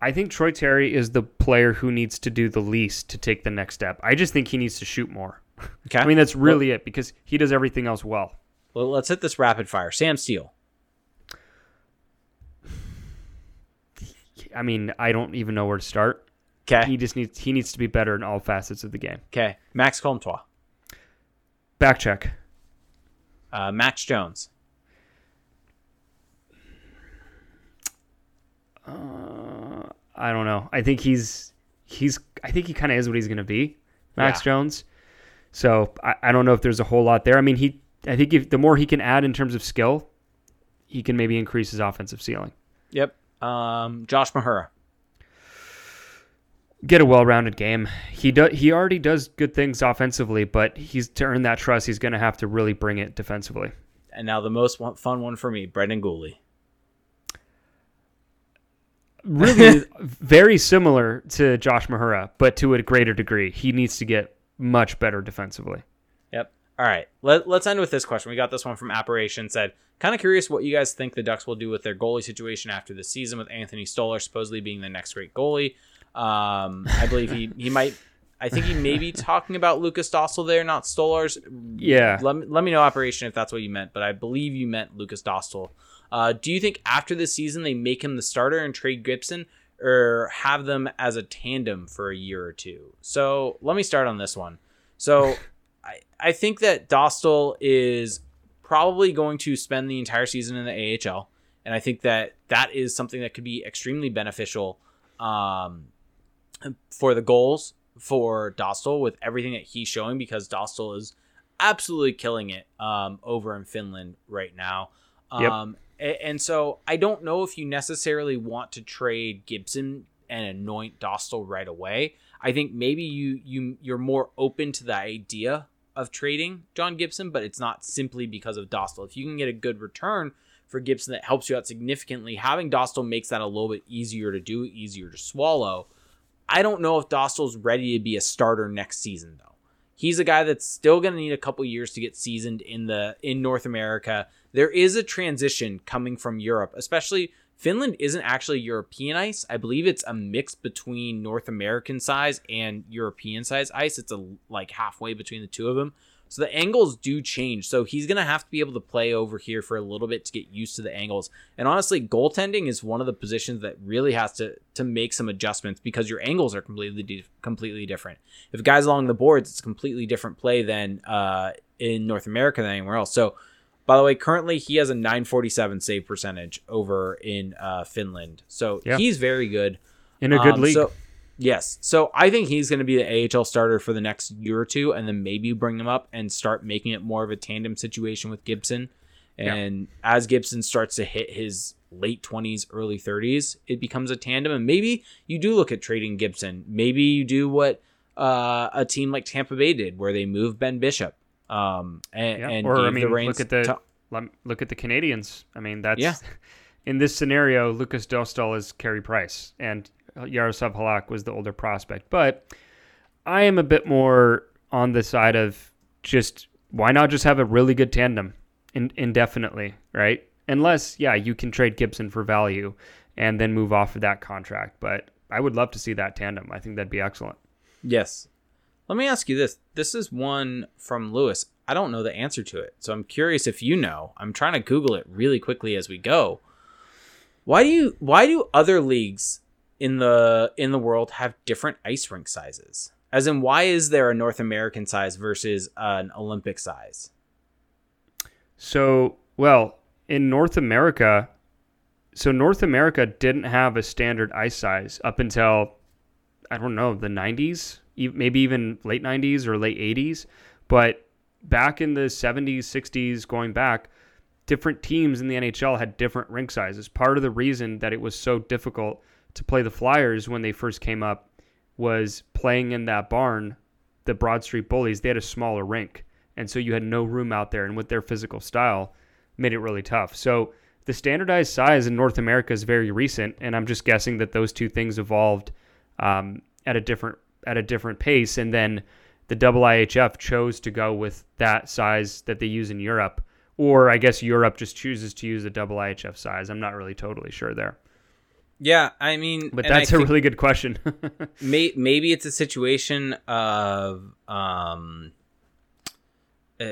A: I think Troy Terry is the player who needs to do the least to take the next step. I just think he needs to shoot more.
B: Okay.
A: I mean that's really it because he does everything else well.
B: Well, let's hit this rapid fire. Sam Steel.
A: I mean I don't even know where to start.
B: Okay.
A: He just needs he needs to be better in all facets of the game.
B: Okay. Max Comtois.
A: Back check.
B: Uh, Max Jones.
A: Uh, I don't know. I think he's he's I think he kind of is what he's going to be, Max
B: Yeah.
A: Jones. So I, I don't know if there's a whole lot there. I mean, he I think if the more he can add in terms of skill, he can maybe increase his offensive ceiling.
B: Yep. Um, Josh Mahura.
A: Get a well-rounded game. He do, he already does good things offensively, but he's to earn that trust, he's going to have to really bring it defensively.
B: And now the most fun one for me, Brendan Guhle.
A: Really very similar to Josh Mahura, but to a greater degree. He needs to get much better defensively.
B: Yep. All right. Let, let's end with this question. We got this one from Apparition. Said, kind of curious what you guys think the Ducks will do with their goalie situation after the season with Anthony Stolarz supposedly being the next great goalie. Um, I believe he, he might. I think he may be talking about Lukas Dostal there, not Stolarz's.
A: Yeah.
B: Let me, let me know, Apparition, if that's what you meant, but I believe you meant Lukas Dostal. Uh, do you think after this season they make him the starter and trade Gibson, or have them as a tandem for a year or two? So let me start on this one. So I, I think that Dostal is probably going to spend the entire season in the AHL, and I think that that is something that could be extremely beneficial um, for the goals for Dostal with everything that he's showing because Dostal is absolutely killing it um, over in Finland right now. Um, a- and so I don't know if you necessarily want to trade Gibson and anoint Dostal right away. I think maybe you you you're more open to the idea of trading John Gibson, but it's not simply because of Dostal. If you can get a good return for Gibson that helps you out significantly, having Dostal makes that a little bit easier to do, easier to swallow. I don't know if Dostal's ready to be a starter next season though. He's a guy that's still going to need a couple years to get seasoned in the in North America. There is a transition coming from Europe, especially Finland isn't actually European ice. I believe it's a mix between North American size and European size ice. It's a like halfway between the two of them. So the angles do change. So he's going to have to be able to play over here for a little bit to get used to the angles. And honestly, goaltending is one of the positions that really has to to make some adjustments because your angles are completely di- completely different. If guys along the boards, it's a completely different play than uh, in North America than anywhere else. So by the way, currently he has a 947 save percentage over in uh, Finland. So
A: Yeah.
B: he's very good.
A: In a good
B: Um,
A: league.
B: So, yes. So I think he's going to be the AHL starter for the next year or two, and then maybe bring him up and start making it more of a tandem situation with Gibson.
A: Yeah.
B: And as Gibson starts to hit his late 20s, early 30s, it becomes a tandem. And maybe you do look at trading Gibson. Maybe you do what uh, a team like Tampa Bay did, where they move Ben Bishop. Um, and,
A: Yeah.
B: and
A: or I mean, look at the
B: to-
A: look at the Canadiens. I mean, that's
B: Yeah.
A: in this scenario, Lukas Dostal is Carey Price, and Jaroslav Halak was the older prospect. But I am a bit more on the side of just why not just have a really good tandem in, indefinitely, right? Unless, yeah, you can trade Gibson for value and then move off of that contract. But I would love to see that tandem. I think that'd be excellent.
B: Yes. Let me ask you this. This is one from Lewis. I don't know the answer to it. So I'm curious if you know. I'm trying to Google it really quickly as we go. Why do you why do other leagues in the in the world have different ice rink sizes? As in why is there a North American size versus an Olympic size?
A: So, well, in North America, so North America didn't have a standard ice size up until I don't know, the 90s, maybe even late 90s or late 80s, but back in the 70s, 60s, going back, different teams in the NHL had different rink sizes. Part of the reason that it was so difficult to play the Flyers when they first came up was playing in that barn, the Broad Street Bullies, they had a smaller rink. And so you had no room out there. And with their physical style, made it really tough. So the standardized size in North America is very recent. And I'm just guessing that those two things evolved um, at a different at a different pace. And then the IIHF chose to go with that size that they use in Europe, or I guess Europe just chooses to use the IIHF size. I'm not really totally sure there.
B: Yeah, I mean,
A: but that's a really good question.
B: may, maybe it's a situation of um, uh,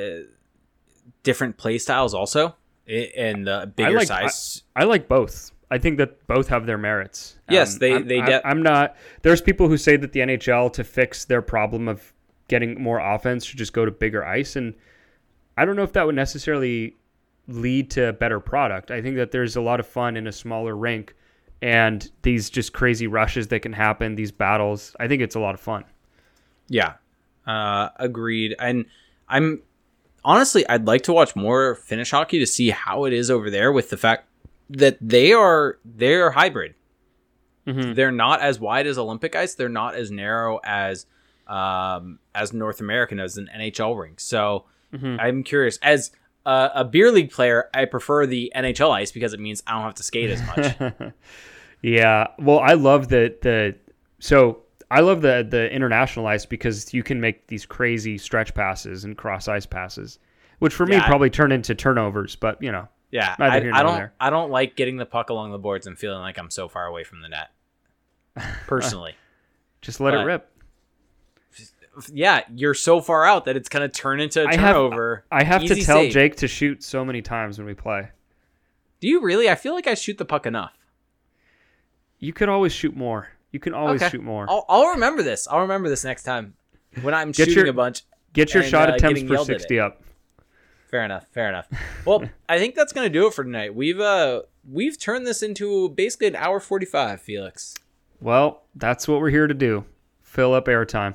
B: different play styles also, and the bigger
A: I like,
B: size.
A: I, I like both. I think that both have their merits.
B: Yes,
A: um,
B: they
A: I'm,
B: they. De-
A: I'm not. There's people who say that the NHL to fix their problem of getting more offense should just go to bigger ice, and I don't know if that would necessarily lead to a better product. I think that there's a lot of fun in a smaller rink, and these just crazy rushes that can happen, these battles. I think it's a lot of fun.
B: Yeah, uh, agreed. And I'm honestly, I'd like to watch more Finnish hockey to see how it is over there with the fact that they are they're hybrid. Mm-hmm. They're not as wide as Olympic ice. They're not as narrow as um, as North American as an NHL rink. So mm-hmm. I'm curious. As uh, a beer league player, I prefer the NHL ice because it means I don't have to skate as much.
A: yeah. Well, I love the the so I love the the international ice because you can make these crazy stretch passes and cross ice passes, which for yeah, me probably turn into turnovers. But you know,
B: yeah, I, I don't. There. I don't like getting the puck along the boards and feeling like I'm so far away from the net. Personally,
A: just let but, it rip.
B: Yeah, you're so far out that it's gonna turn into a turnover.
A: I have, I have to tell save. Jake to shoot so many times when we play.
B: Do you really? I feel like I shoot the puck enough.
A: You could always shoot more. You can always okay. shoot more.
B: I'll, I'll, remember this. I'll remember this next time when I'm get shooting
A: your,
B: a bunch.
A: Get your and, shot uh, attempts for sixty up.
B: Fair enough. Fair enough. Well, I think that's gonna do it for tonight. We've uh we've turned this into basically an hour forty five, Felix.
A: Well, that's what we're here to do. Fill up airtime.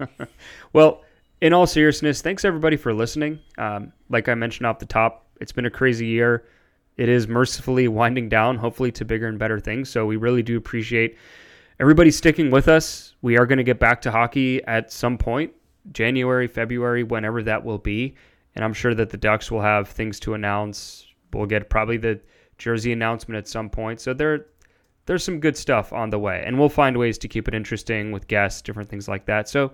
A: well, in all seriousness, thanks everybody for listening. Um, like I mentioned off the top, it's been a crazy year. It is mercifully winding down, hopefully to bigger and better things. So we really do appreciate everybody sticking with us. We are going to get back to hockey at some point, January, February, whenever that will be and I'm sure that the Ducks will have things to announce. We'll get probably the jersey announcement at some point. So there, there's some good stuff on the way, and we'll find ways to keep it interesting with guests, different things like that. So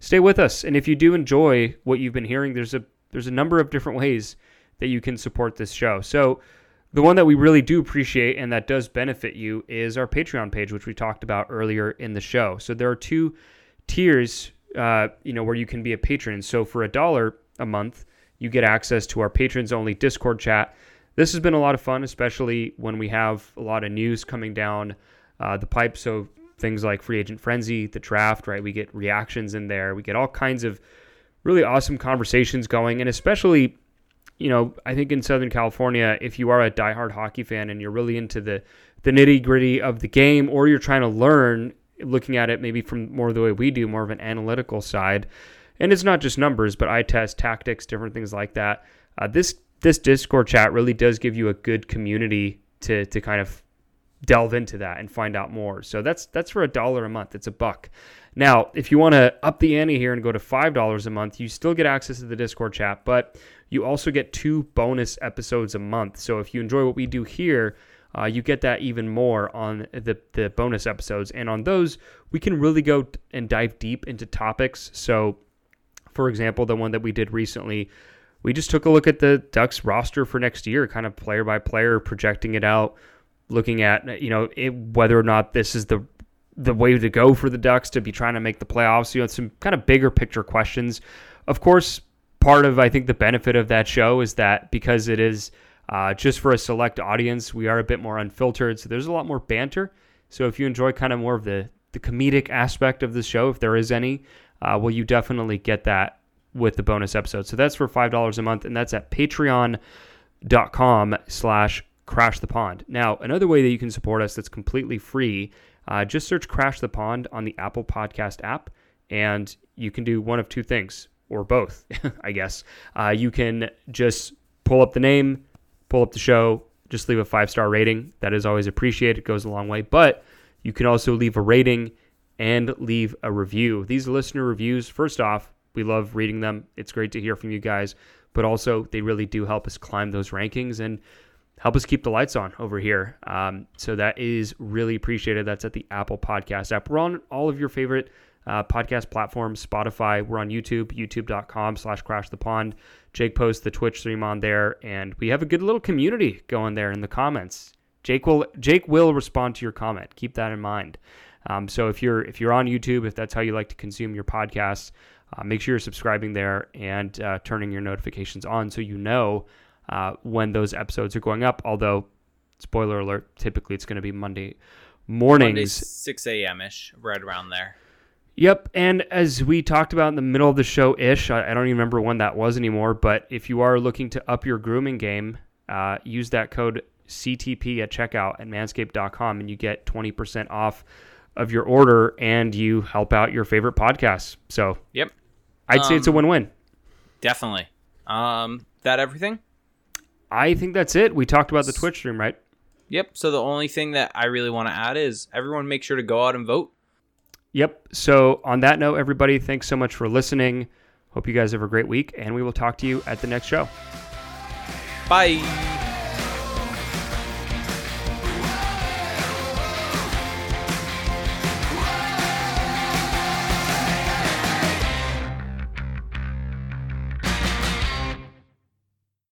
A: stay with us, and if you do enjoy what you've been hearing, there's a there's a number of different ways that you can support this show. So the one that we really do appreciate and that does benefit you is our Patreon page, which we talked about earlier in the show. So there are two tiers, uh, you know, where you can be a patron. So for a dollar a month you get access to our patrons only Discord chat. This has been a lot of fun, especially when we have a lot of news coming down uh, the pipe. So things like free agent frenzy, the draft, right? We get reactions in there. We get all kinds of really awesome conversations going, and especially, you know, I think in Southern California, if you are a diehard hockey fan and you're really into the the nitty gritty of the game, or you're trying to learn, looking at it maybe from more the way we do, more of an analytical side and it's not just numbers, but eye test tactics, different things like that. Uh, this this Discord chat really does give you a good community to to kind of delve into that and find out more. So that's that's for a dollar a month. It's a buck. Now, if you want to up the ante here and go to five dollars a month, you still get access to the Discord chat, but you also get two bonus episodes a month. So if you enjoy what we do here uh, you get that even more on the, the bonus episodes. And on those, we can really go and dive deep into topics. So, for example, the one that we did recently, we just took a look at the Ducks roster for next year, kind of player by player, projecting it out, looking at you know it, whether or not this is the the way to go for the Ducks to be trying to make the playoffs. You know, some kind of bigger picture questions. Of course, part of I think the benefit of that show is that because it is uh, just for a select audience, we are a bit more unfiltered, so there's a lot more banter. So if you enjoy kind of more of the the comedic aspect of the show, if there is any, uh, well, you definitely get that with the bonus episode. So that's for five dollars a month, and that's at patreon.com slash crash the pond. Now, another way that you can support us that's completely free, uh, just search Crash the Pond on the Apple Podcast app, and you can do one of two things, or both, I guess. Uh, you can just pull up the name, pull up the show, just leave a five star rating. That is always appreciated, it goes a long way. But you can also leave a rating and leave a review. These listener reviews, first off, we love reading them. It's great to hear from you guys, but also they really do help us climb those rankings and help us keep the lights on over here. Um, so that is really appreciated. That's at the Apple Podcast app. We're on all of your favorite uh, podcast platforms, Spotify. We're on YouTube, youtube.com slash crash the pond. Jake posts the Twitch stream on there, and we have a good little community going there in the comments. Jake will Jake will respond to your comment. Keep that in mind. Um, so if you're if you're on YouTube, if that's how you like to consume your podcasts, uh, make sure you're subscribing there and uh, turning your notifications on so you know uh, when those episodes are going up. Although, spoiler alert, typically it's going to be Monday mornings.
B: Monday, 6 a.m. ish, right around there.
A: Yep, and as we talked about in the middle of the show ish, I, I don't even remember when that was anymore. But if you are looking to up your grooming game, uh, use that code CTP at checkout at manscaped.com and you get 20% off of your order and you help out your favorite podcasts. So,
B: Yep,
A: I'd say it's a
B: Um,
A: win win.
B: definitely. Um, that everything?
A: I think that's it. We talked about the Twitch stream, right?
B: Yep. So the only thing that I really want to add is everyone make sure to go out and vote.
A: Yep. So, on that note, everybody, thanks so much for listening. Hope you guys have a great week, and we will talk to you at the next show.
B: Bye.